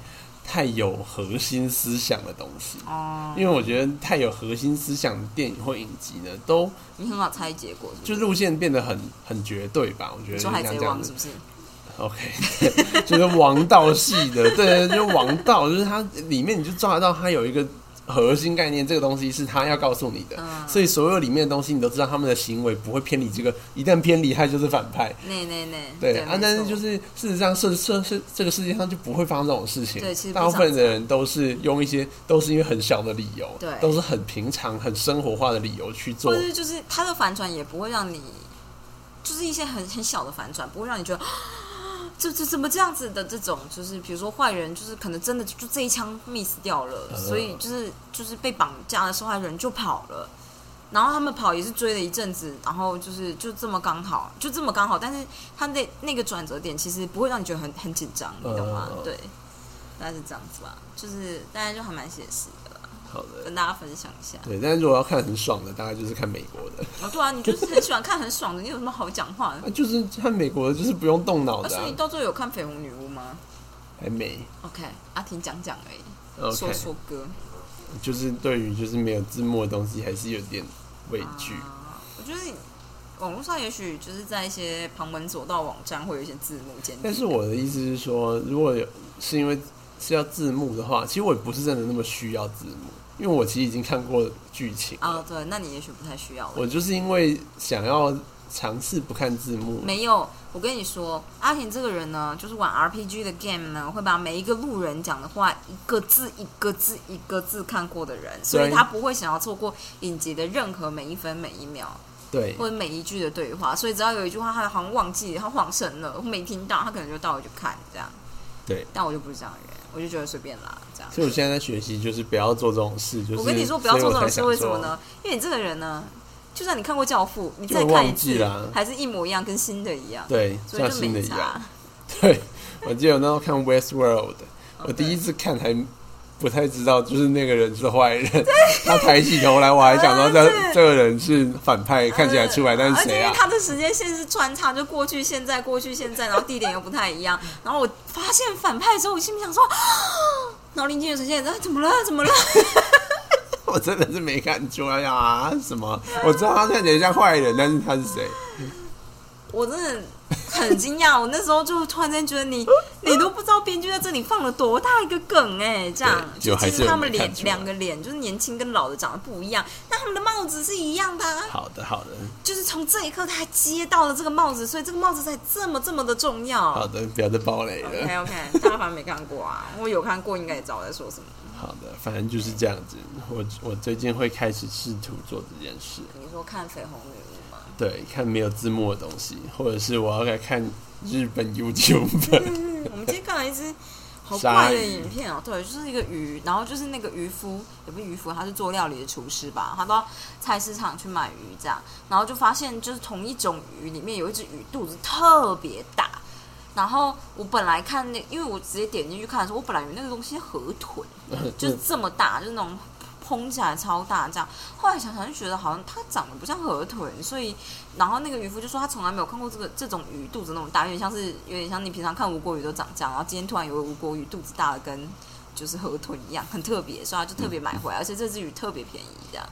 太有核心思想的东西，哦，因为我觉得太有核心思想的电影或影集呢，都你很好猜结果？就是路线变得很很绝对吧？我觉得像这样子贼王是不是？OK，[LAUGHS] 就是王道系的，对，就是王道，就是它里面你就抓得到它有一个核心概念，这个东西是他要告诉你的，嗯所以所有里面的东西你都知道他们的行为不会偏离这个，一旦偏离，他就是反派。那那那对啊，但是就是事实上，世世世这个世界上就不会发生这种事情。对其实大部分的人都是用一些都是因为很小的理由，对都是很平常、很生活化的理由去做或。者是就是他的反转也不会让你，就是一些很很小的反转，不会让你觉得。这这怎么这样子的这种，就是比如说坏人，就是可能真的就这一枪 miss 掉了，嗯所以就是就是被绑架的受害人就跑了，然后他们跑也是追了一阵子，然后就是就这么刚好，就这么刚好，但是他那那个转折点其实不会让你觉得很很紧张，你懂吗？对，大概是这样子吧，就是大家就还蛮写实好的，跟大家分享一下。对。但是如果要看很爽的，大概就是看美国的。哦，对啊，你就是很喜欢看很爽的，你有什么好讲话的？啊，就是看美国的，就是不用动脑而的、啊且你到最后有看《绯红女巫》吗还没。？OK，阿婷讲讲而已说说歌。就是对于就是没有字幕的东西，还是有点畏惧。啊我觉得网络上也许就是在一些旁门左道网站会有一些字幕但是我的意思是说，如果有是因为是要字幕的话，其实我也不是真的那么需要字幕，因为我其实已经看过剧情了。啊，对，那你也许不太需要。我就是因为想要尝试不看字幕，没有，我跟你说，阿婷这个人呢，就是玩 RPG 的 game 呢，会把每一个路人讲的话一个字一个字一个字看过的人，所以他不会想要错过影集的任何每一分每一秒。对或者每一句的对话，所以只要有一句话他好像忘记，他晃神了，我没听到，他可能就倒回去看这样。对，但我就不是这样的人，我就觉得随便啦，这样。所以我现在在学习，就是不要做这种事。就是我跟你说不要做这种事，为什么呢？因为你这个人呢，就算你看过《教父》，你再看一次还是一模一样，跟新的一样，对，所以就像新的没差一样。。[LAUGHS] 对，我记得我那时候看《West World》，我第一次看还不太知道，就是那个人是坏人。[LAUGHS] 他抬起头来，我还想到 [LAUGHS] 这是这个人是反派，看起来出来，但是谁啊？他的时间线是穿插，就过去、现在、过去、现在，然后地点又不太一样。然后我发现反派之后，我心里想说，[GASPS] 然后林俊杰呈现，啊，怎么了？怎么了？[LAUGHS] 我真的是没看出来啊！什么？我知道他看起来像坏人，但是他是谁？我真的很惊讶，我那时候就突然间觉得你，[LAUGHS] 你都不知道编剧在这里放了多大一个梗哎、这样就还是其实他们脸两个脸就是年轻跟老的长得不一样，但他们的帽子是一样的、啊，好的，好的，就是从这一刻他还接到了这个帽子，所以这个帽子才这么这么的重要。好的，不要再爆雷了。OK OK，大家反正没看过啊，我有看过，应该也知道我在说什么。好的，反正就是这样子。我我最近会开始试图做这件事。你说看《绯红女？对，看没有字幕的东西，或者是我要来看日本 YouTube。[LAUGHS] 嗯，我们今天看了一只好怪的影片哦，对，就是一个鱼，然后就是那个渔夫，也不是渔夫，他是做料理的厨师吧，他到菜市场去买鱼这样，然后就发现就是同一种鱼里面有一只鱼肚子特别大。然后我本来看那，因为我直接点进去看的时候，我本来以为那个东西是河豚，就是这么大，就是那种空起来超大这样。后来想想就觉得好像它长得不像河豚，所以然后那个渔夫就说他从来没有看过这个这种鱼肚子那么大，有点像是有点像你平常看吴国鱼都长这样，然后今天突然有个吴国鱼肚子大的跟就是河豚一样，很特别，所以他就特别买回来，而且这只鱼特别便宜这样。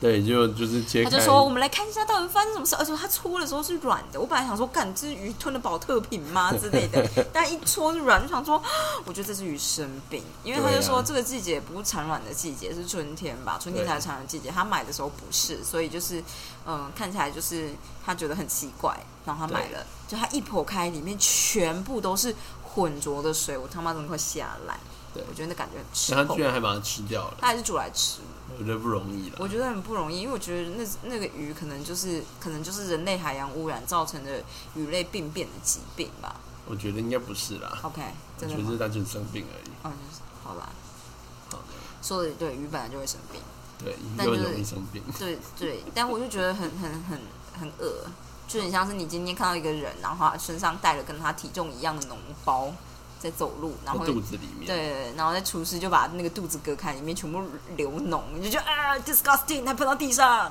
对，就就是他就说：“我们来看一下到底发生什么事。”而且他搓的时候是软的，我本来想说：“干，这是鱼吞了保特瓶吗 [LAUGHS] 之类的？”但一搓是软，就想说：“我觉得这是鱼生病。”因为他就说这个季节不是产卵的季节，是春天吧？春天才是产卵季节。他买的时候不是，所以就是嗯，看起来就是他觉得很奇怪，然后他买了，就他一剖开，里面全部都是浑浊的水，我他妈真的快吓烂。对我觉得那感觉很臭然后他居然还把它吃掉了，他还是煮来吃。我觉得不容易了。我觉得很不容易，因为我觉得那那个鱼可能就是可能就是人类海洋污染造成的鱼类病变的疾病吧。我觉得应该不是啦，OK，我真的吗觉得是？单纯生病而已。嗯，好吧，好的，说的对，鱼本来就会生病，对，又但就是容易生病。对对，但我就觉得很很很很恶，就很像是你今天看到一个人，然后他身上带了跟他体重一样的脓包在走路，然后在肚子里面，对，然后在厨师就把那个肚子割开，里面全部流脓，你就觉得啊，disgusting，还喷到地上，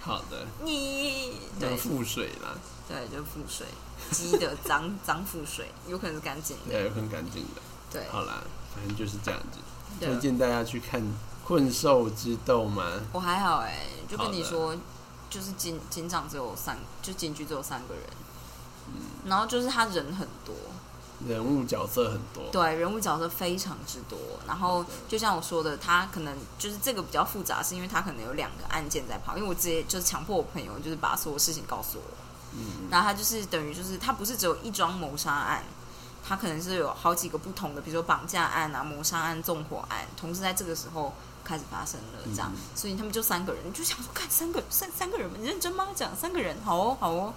好的，你那对腹水啦，对，就腹水，鸡的脏脏腹水，有可能是干净的。对，很干净的。对，好啦，反正就是这样子。对推荐大家去看《困兽之斗》吗？我还好哎、就跟你说，就是警警长只有三，就警局只有三个人，嗯然后就是他人很多，人物角色很多，对，人物角色非常之多。然后就像我说的，他可能就是这个比较复杂，是因为他可能有两个案件在跑。因为我直接就是强迫我朋友，就是把所有事情告诉我。嗯，然后他就是等于就是他不是只有一桩谋杀案，他可能是有好几个不同的，比如说绑架案啊、谋杀案、纵火案，同时在这个时候开始发生了，这样，嗯所以他们就三个人，你就想说，看三个三三个人，你认真吗？这样三个人，好哦，好哦。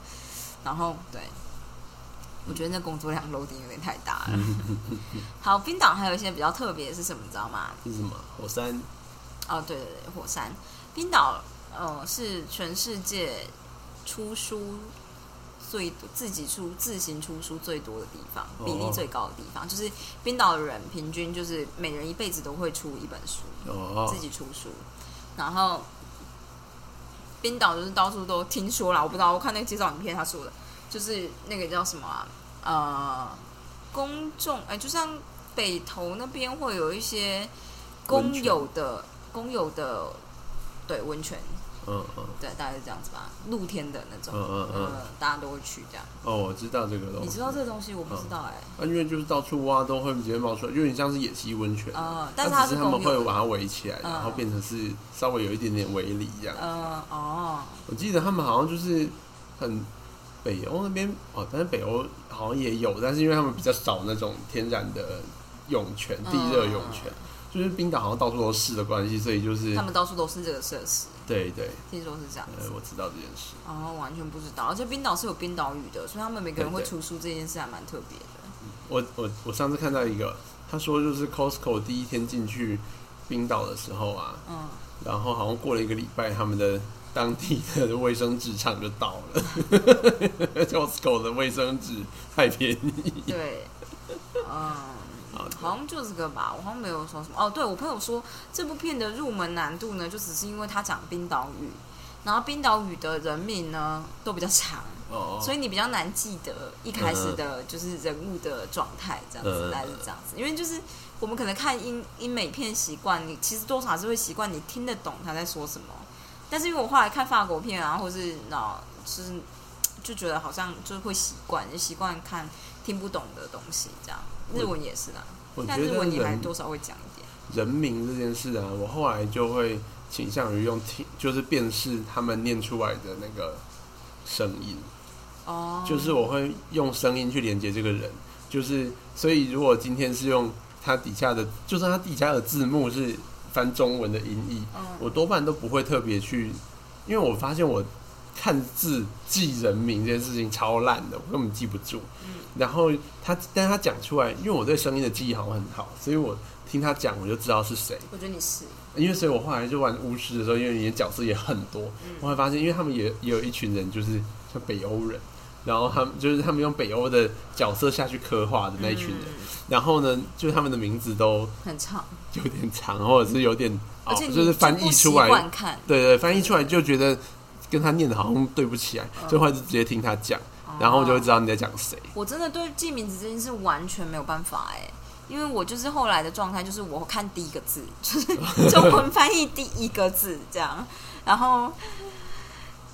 然后对，我觉得那工作量 loading 有点太大了。[LAUGHS] 好，冰岛还有一些比较特别的是什么，你知道吗？是什么？火山哦，对对对，火山。冰岛呃是全世界出书最多自己出自行出书最多的地方，哦比例最高的地方，就是冰岛的人平均就是每人一辈子都会出一本书，哦自，己出书，然后冰岛就是到处都听说了，我不知道，我看那个介绍影片他说的，就是那个叫什么啊，呃，公众哎、就像北投那边会有一些公有的公有的对温泉，嗯嗯，对，大概是这样子吧，露天的那种，嗯嗯嗯呃大家都会去这样。哦，我知道这个东西。你知道这个东西？我不知道哎、啊，因为就是到处挖都会直接冒出来，有点像是野溪温泉。嗯，但是他们会把它围起来，嗯然后变成是稍微有一点点围篱这样。嗯，哦，我记得他们好像就是很北欧那边哦，但是北欧好像也有，但是因为他们比较少那种天然的涌泉、地热涌泉，就是冰岛好像到处都是的关系，所以就是他们到处都是这个设施，对对，听说是这样子。，呃我知道这件事。哦，完全不知道，而且冰岛是有冰岛语的，所以他们每个人会对对出书这件事还蛮特别的。我我我上次看到一个，他说就是 Costco 第一天进去冰岛的时候啊，嗯，然后好像过了一个礼拜，他们的当地的卫生纸厂就倒了，[LAUGHS] Costco 的卫生纸太便宜。对，嗯，好好像就这个吧，我好像没有说什么。哦，对我朋友说这部片的入门难度呢，就只是因为他讲冰岛语，然后冰岛语的人名呢都比较长。哦，所以你比较难记得一开始的就是人物的状态，这样子，嗯大概是这样子。因为就是我们可能看英英美片习惯，你其实多少还是会习惯你听得懂他在说什么。但是因为我后来看法国片啊，或是那就是就觉得好像就是会习惯，就习惯看听不懂的东西这样。日文也是啦，但日文你还多少会讲一点。人名这件事啊，我后来就会倾向于用听，就是辨识他们念出来的那个声音，哦，就是我会用声音去连接这个人，就是所以如果今天是用它底下的，就算它底下的字幕是翻中文的音译，嗯我多半都不会特别去，因为我发现我看字记人名这件事情超烂的，我根本记不住。嗯然后他，但他讲出来，因为我对声音的记忆好像很好，所以我听他讲我就知道是谁。我觉得你是，因为所以我后来就玩巫师的时候，因为你的角色也很多，嗯我会发现，因为他们也也有一群人就是像北欧人，然后他们就是他们用北欧的角色下去刻画的那一群人，嗯。然后呢，就是他们的名字都很长，有点长，或者是有点哦而且，你就是翻译出来，对对，翻译出来就觉得跟他念的好像对不起来，嗯。所以后来就直接听他讲，然后我就会知道你在讲谁。我真的对记名字这件事完全没有办法哎、因为我就是后来的状态，就是我看第一个字，就是 [LAUGHS] 中文翻译第一个字这样，然后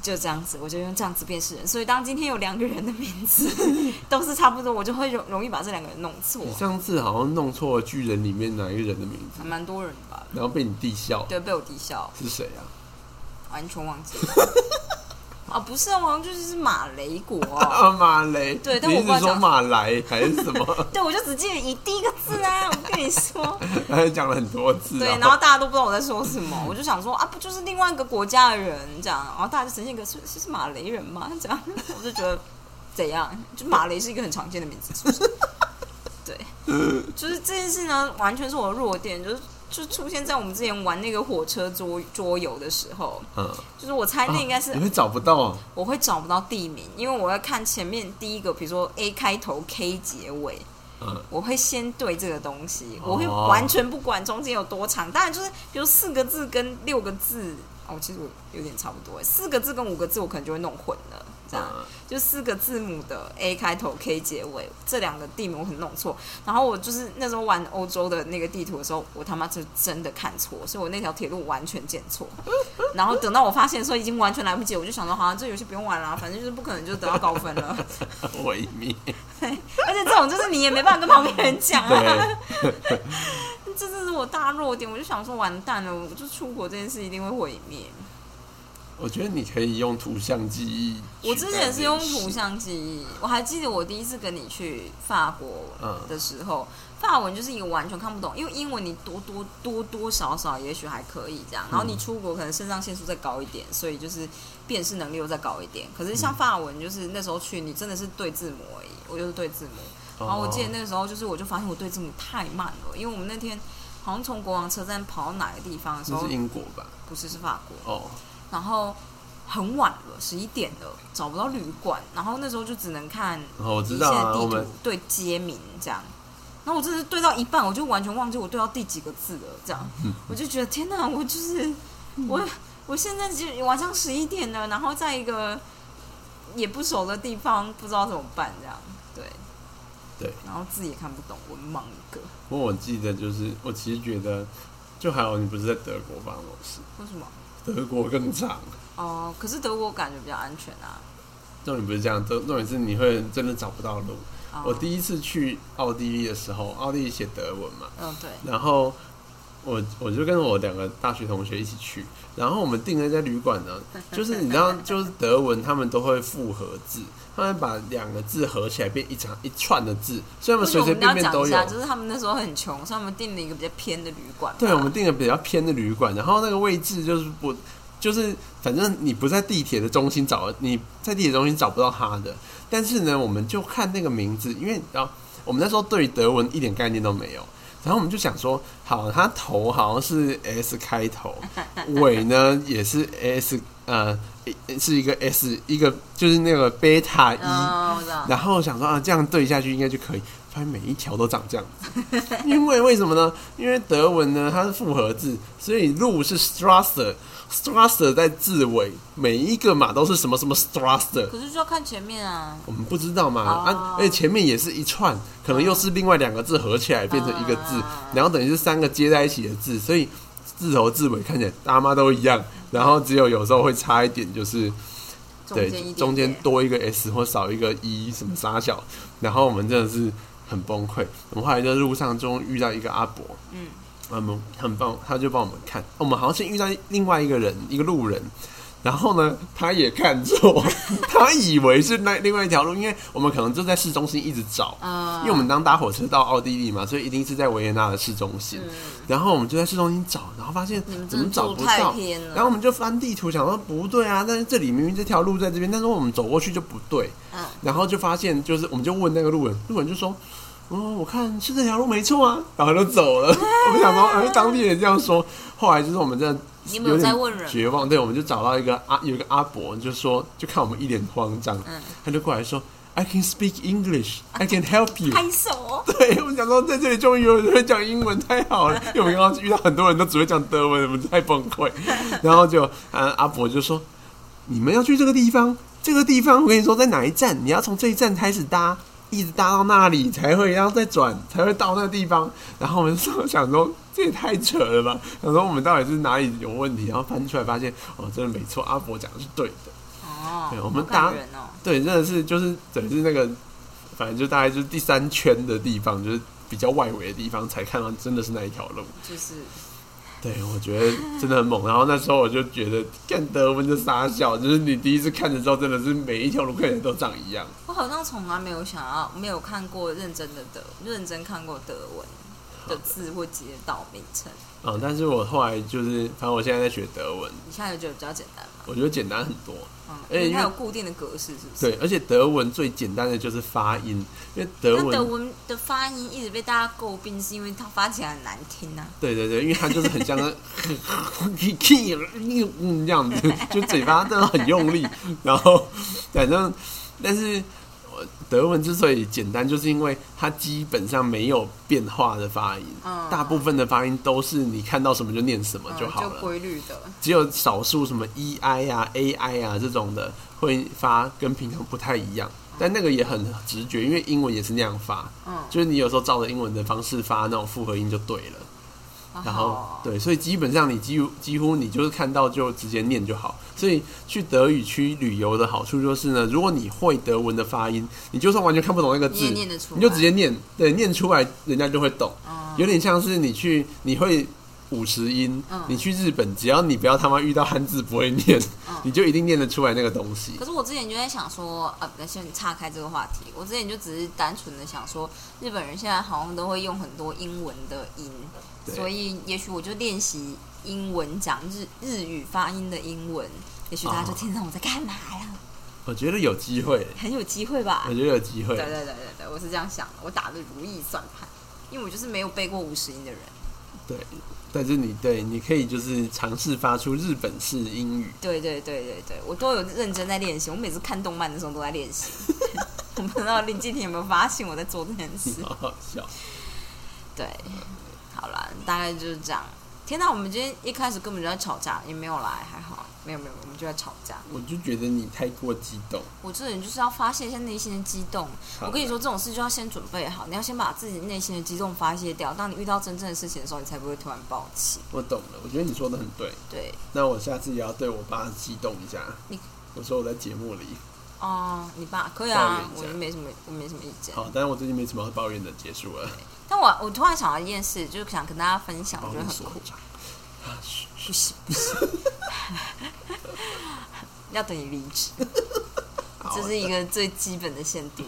就这样子，我就用这样子辨识人。所以当今天有两个人的名字 [LAUGHS] 都是差不多，我就会容容易把这两个人弄错你，上次好像弄错了巨人里面哪一个人的名字，还蛮多人吧？然后被你弟笑，对，被我弟笑，是谁啊？完全忘记了。啊，不是啊，好像就是马雷国、[LAUGHS] 啊，马雷。对但你一直说我不知道讲马来还是什么？[LAUGHS] 对，我就只记得以第一个字啊，我跟你说。[LAUGHS] 还讲了很多次、啊。对，然后大家都不知道我在说什么，我就想说啊，不就是另外一个国家的人这样，然后大家就呈现一个是是是马雷人吗？这样，我就觉得怎样，就马雷是一个很常见的名字，是不是？对，就是这件事呢，完全是我的弱点，就是就出现在我们之前玩那个火车桌桌游的时候，嗯，就是我猜那应该是、啊你会找不到、我会找不到地名，因为我要看前面第一个，比如说 A 开头 K 结尾，嗯，我会先对这个东西，哦我会完全不管中间有多长。当然就是比如四个字跟六个字，哦，其实我有点差不多，四个字跟五个字我可能就会弄混了。这样嗯就四个字母的 A 开头 K 结尾这两个地名我很弄错，然后我就是那时候玩欧洲的那个地图的时候，我他妈就真的看错，所以我那条铁路完全建错。[LAUGHS] 然后等到我发现的时候，已经完全来不及，我就想说，好像这游戏不用玩了，反正就是不可能就得到高分了。[LAUGHS] 毁灭。对而且这种就是你也没办法跟旁边人讲啊。对，[LAUGHS] 这就是我大弱点，我就想说完蛋了，我就出国这件事一定会毁灭。我觉得你可以用图像记忆。我之前是用图。像记忆，我还记得我第一次跟你去法国嗯的时候，法文就是一个完全看不懂，因为英文你多多多多少少也许还可以这样，然后你出国可能肾上腺素再高一点，所以就是辨识能力又再高一点。可是像法文，就是那时候去你真的是对字母而已，我就是对字母。哦然后我记得那个时候，就是我就发现我对字母太慢了，因为我们那天好像从国王车站跑到哪个地方的时候是，英国吧？不是是法国，哦，然后很晚了，十一点了，找不到旅馆，然后那时候就只能看哦，我一知道啊，线地图对街名这样。然后我真的是对到一半，我就完全忘记我对到第几个字了，这样，嗯 [LAUGHS] 我就觉得天哪，我就是我，我现在就晚上十一点了，然后在一个也不熟的地方，不知道怎么办，这样，对，对，然后字也看不懂，文盲一个，不过我记得就是，我其实觉得，就还好你不是在德国发生这种事，为什么？德国更长。哦，可是德国感觉比较安全啊。重点不是这样，重重点是你会真的找不到路。哦我第一次去奥地利的时候，奥地利写德文嘛，嗯对，然后我我就跟我两个大学同学一起去，然后我们订了一家旅馆呢，[LAUGHS] 就是你知道，就是德文他们都会复合字，他们把两个字合起来变一长一串的字，所以他们随随便便都有。就是他们那时候很穷，所以他们订了一个比较偏的旅馆吧。对，我们订了比较偏的旅馆，然后那个位置就是不，就是反正你不在地铁的中心找，你在地铁中心找不到它的。但是呢，我们就看那个名字，因为然后我们那时候对德文一点概念都没有，然后我们就想说，好，它头好像是 S 开头，[LAUGHS] 尾呢也是 S，呃，是一个 S，一个就是那个贝塔一。然后想说啊，这样对下去应该就可以。发现每一条都长这样子，因为为什么呢？因为德文呢它是复合字，所以路是 Strasser，Strasser 在字尾，每一个码都是什么什么 Strasser，可是就要看前面啊。我们不知道嘛，哦啊，而且前面也是一串，可能又是另外两个字合起来变成一个字，嗯然后等于是三个接在一起的字，所以字头字尾看起来大妈都一样，然后只有有时候会差一点，就是对中间多一个 S 或少一个一什么傻小，然后我们真的是很崩溃。我们后来在路上中遇到一个阿伯，嗯，我们很棒，他就帮我们看。我们好像是遇到另外一个人，一个路人。然后呢，他也看错，[LAUGHS] 他以为是那另外一条路，因为我们可能就在市中心一直找，啊，因为我们当搭火车到奥地利嘛，所以一定是在维也纳的市中心。嗯。然后我们就在市中心找，然后发现怎么找不到，然后我们就翻地图，想说不对啊，但是这里明明这条路在这边，但是我们走过去就不对。嗯，然后就发现，就是我们就问那个路人，路人就说：“哦，我看是这条路没错啊。”然后就走了。我们想说，哎，当地人这样说。后来就是我们真的你们有在问人绝望，对，我们就找到一个阿有一个阿伯，就说就看我们一脸慌张，嗯他就过来说：“I can speak English, I can help you。”拍手。[LAUGHS] 对，我们想说在这里终于有人会讲英文，太好了！[LAUGHS] 因为我们刚刚遇到很多人都只会讲德文，我们太崩溃。[LAUGHS] 然后就啊，阿伯就说：“你们要去这个地方，这个地方我跟你说在哪一站，你要从这一站开始搭。一直搭到那里才会，然后再转才会到那个地方。然后我们说想说这也太扯了吧，[LAUGHS] 想说我们到底是哪里有问题，然后翻出来发现哦，真的没错，阿伯讲的是对的。哦，对我们搭人哦。对，真的是就是等于是那个，反正就大概就是第三圈的地方，就是比较外围的地方才看到真的是那一条路。就是对，我觉得真的很猛。然后那时候我就觉得，看德文就傻笑，就是你第一次看的时候，真的是每一条路看起来都长一样。我好像从来没有想要，没有看过认真的德，认真看过德文的字或街道名称。嗯，但是我后来就是，反正我现在在学德文，你现在觉得比较简单吗？我觉得简单很多。嗯，而且因为它有固定的格式，是不是？对，而且德文最简单的就是发音，因为德那文，德文的发音一直被大家诟病，是因为它发起来很难听啊。对对对，因为它就是很像那，[LAUGHS] 嗯这样子，就嘴巴真的很用力，然后反正，但是我德文之所以简单，就是因为它基本上没有变化的发音，嗯大部分的发音都是你看到什么就念什么嗯就好了，规律的。只有少数什么 e i 啊 a i 啊这种的会发跟平常不太一样，但那个也很直觉，因为英文也是那样发，嗯，就是你有时候照着英文的方式发那种复合音就对了。然后哦对，所以基本上你几乎几乎你就是看到就直接念就好。所以去德语区旅游的好处就是呢，如果你会德文的发音，你就算完全看不懂那个字，也念得出，你就直接念，对，念出来人家就会懂。嗯有点像是你去你会五十音，嗯你去日本，只要你不要他妈遇到汉字不会念，嗯 [LAUGHS] 你就一定念得出来那个东西可。是我之前就在想说，呃，不先岔开这个话题。我之前就只是单纯的想说，日本人现在好像都会用很多英文的音，所以也许我就练习英文讲日日语发音的英文，也许大家就哦听得懂我在干嘛呀，我觉得有机会，很有机会吧我？觉得有机会对。对对对对，我是这样想的，我打的如意算盘，因为我就是没有背过五十音的人。对，但是你对你可以就是尝试发出日本式英语。对对对对对，我都有认真在练习。我每次看动漫的时候都在练习。[LAUGHS] 我不知道林敬婷有没有发现我在做这件事？[LAUGHS] 好好笑。对，好了，大概就是这样。天哪，我们今天一开始根本就在吵架，也没有来，还好，没有没有，我们就在吵架。我就觉得你太过激动。我这人就是要发泄一下内心的激动。我跟你说，这种事就要先准备好，你要先把自己内心的激动发泄掉。当你遇到真正的事情的时候，你才不会突然暴气。我懂了，我觉得你说的很对。对，那我下次也要对我爸激动一下你。我说我在节目里，哦、你爸可以啊我没什么，我没什么意见。好，但是我最近没什么要抱怨的，结束了。但我我突然想到一件事，就是想跟大家分享，我觉得很酷。不行不行，[LAUGHS] 要等你离职，[LAUGHS] 这是一个最基本的限度。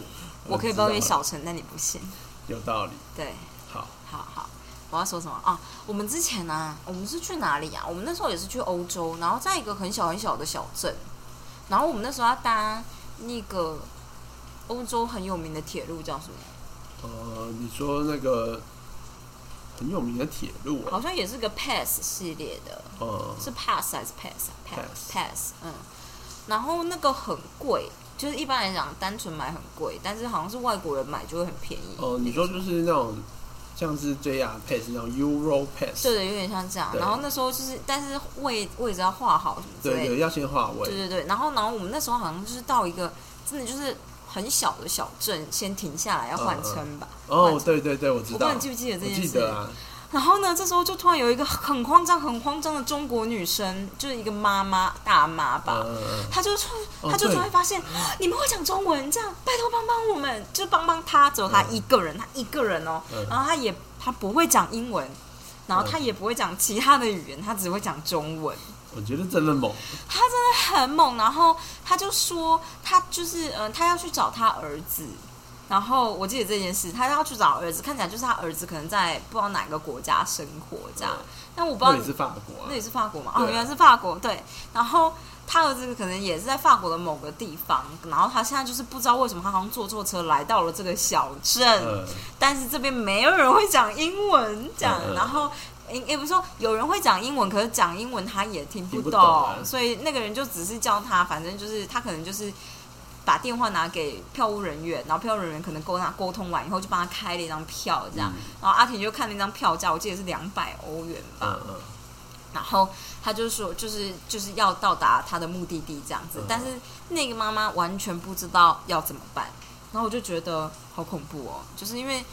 我我可以抱怨小陈，但你不行。有道理。对，好，好好，我要说什么啊？我们之前呢、我们是去哪里啊？我们那时候也是去欧洲，然后在一个很小很小的小镇，然后我们那时候要搭那个欧洲很有名的铁路，叫什么？呃，你说那个很有名的铁路好啊，像也是个 Pass 系列的，呃，是 Pass 还是 Pass 啊 Pass Pass，嗯，然后那个很贵，就是一般来讲单纯买很贵，但是好像是外国人买就会很便宜。哦，你说就是那种像是 JR Pass 那种 Euro Pass，对对，有点像这样。然后那时候就是，但是位位置要画好什么之类的。对对，要先画位。对对对，然后然后我们那时候好像就是到一个真的就是很小的小镇，先停下来要换车吧。哦对对对，我知道。我不知道你记不记得这件事？记得啊，然后呢，这时候就突然有一个很慌张、很慌张的中国女生，就是一个妈妈大妈吧。她就突，哦她就突然发现、你们会讲中文，这样拜托帮帮我们，就帮帮她。只有她一个人，她一个人哦。嗯然后她也她不会讲英文，然后她也不会讲其他的语言，她只会讲中文。我觉得真的猛。他真的很猛，然后他就说他就是嗯、呃他要去找他儿子，然后我记得这件事，他要去找儿子，看起来就是他儿子可能在不知道哪个国家生活这样，但我不知道那也是法国啊那。也是法国嘛？对哦，原来是法国，对。然后他儿子可能也是在法国的某个地方，然后他现在就是不知道为什么他好像坐错车来到了这个小镇，嗯，但是这边没有人会讲英文，这样，然后。也也不是说有人会讲英文，可是讲英文他也听不懂，所以那个人就只是叫他，反正就是他可能就是把电话拿给票务人员，然后票务人员可能跟他沟通完以后，就帮他开了一张票，这样，嗯。然后阿婷就看那张票价，我记得是两百欧元吧，嗯嗯，然后他就说，就是就是要到达他的目的地这样子，嗯。但是那个妈妈完全不知道要怎么办，然后我就觉得好恐怖哦，就是因为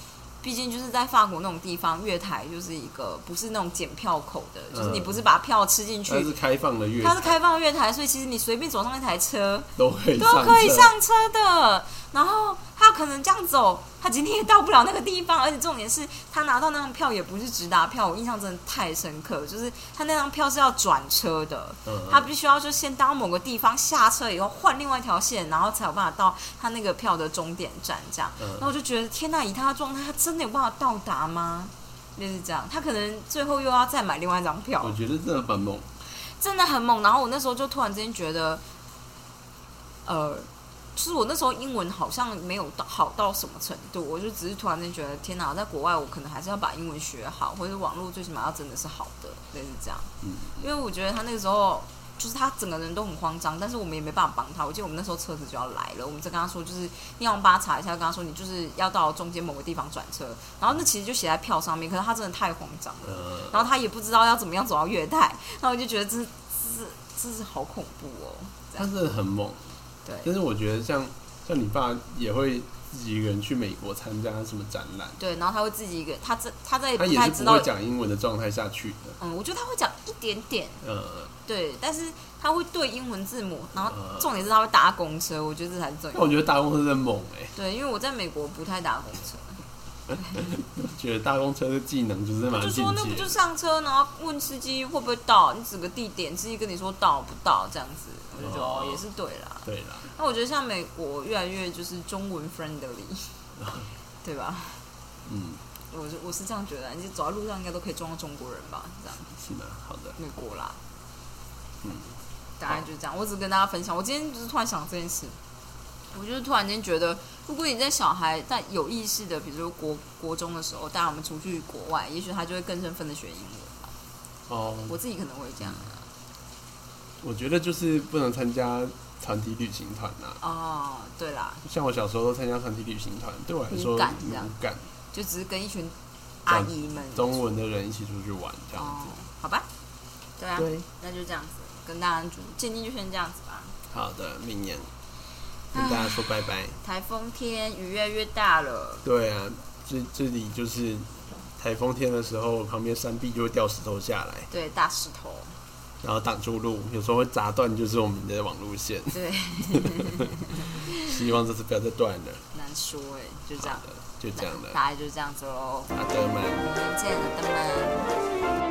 毕竟就是在法国那种地方，月台就是一个不是那种检票口的，就是你嗯不是把票吃进去，它是开放的月台，它是开放月台，所以其实你随便走上一台车都可以都可以上车的。然后他可能这样走，他今天也到不了那个地方，而且重点是他拿到那张票也不是直达票，我印象真的太深刻了，就是他那张票是要转车的，嗯他必须要就先到某个地方下车以后换另外一条线，然后才有办法到他那个票的终点站这样。嗯然后我就觉得天呐，以他的状态，他真的有办法到达吗？就是这样，他可能最后又要再买另外一张票我，觉得真的很猛。真的很猛。然后我那时候就突然之间觉得，呃，就是我那时候英文好像没有到好到什么程度，我就只是突然间觉得，天哪，在国外我可能还是要把英文学好，或者网络最起码要真的是好的，类似这样。嗯，因为我觉得他那个时候。就是他整个人都很慌张，但是我们也没办法帮他。我记得我们那时候车子就要来了，我们在跟他说，就是你要帮他查一下，跟他说你就是要到中间某个地方转车。然后那其实就写在票上面，可是他真的太慌张了。呃，然后他也不知道要怎么样走到月台，然后我就觉得这这这是好恐怖哦，这他样真的很猛。对但是我觉得像像你爸也会自己一个人去美国参加什么展览，对，然后他会自己一个，他在他在他也是不会，讲英文的状态下去的。嗯，我觉得他会讲一点点，呃，对，但是他会对英文字母，然后呃重点是他会搭公车，我觉得这才是重但我。觉得大公车真的猛哎、对，因为我在美国不太搭公车，[LAUGHS] 觉得大公车的技能就是蛮就进说那不就的。上车，然后问司机会不会到，你指个地点，司机跟你说到不到这样子，我就觉得哦哦也是对啦。对啦，那我觉得像美国越来越就是中文 friendly，[LAUGHS] 对吧？嗯，我是我是这样觉得，你走在路上应该都可以撞到中国人吧？这样，是的？好的，美国啦，嗯，大概就是这样。我只跟大家分享，我今天就是突然想这件事，我就是突然间觉得，如果你在小孩在有意识的，比如说国国中的时候带我们出去国外，也许他就会更身份的学英文吧。哦，我自己可能会这样啊。我觉得就是不能参加团体旅行团呐。哦，对啦，像我小时候都参加团体旅行团，对我来说无感这样。无感，就只是跟一群阿姨们中文的人一起出去玩这样哦子。，好吧，对啊，对，那就这样子，跟大家主建议就先这样子吧。好的，明年跟大家说拜拜。台风天雨越来越大了，对啊，这这里就是台风天的时候，旁边山壁就会掉石头下来，对，大石头，然后挡住路，有时候会砸断就是我们的网路线。对，[LAUGHS] [LAUGHS] 希望这次不要再断了。难说哎，就这样就这样了。大概就这样子喽，好的，们。明天见了，拜拜。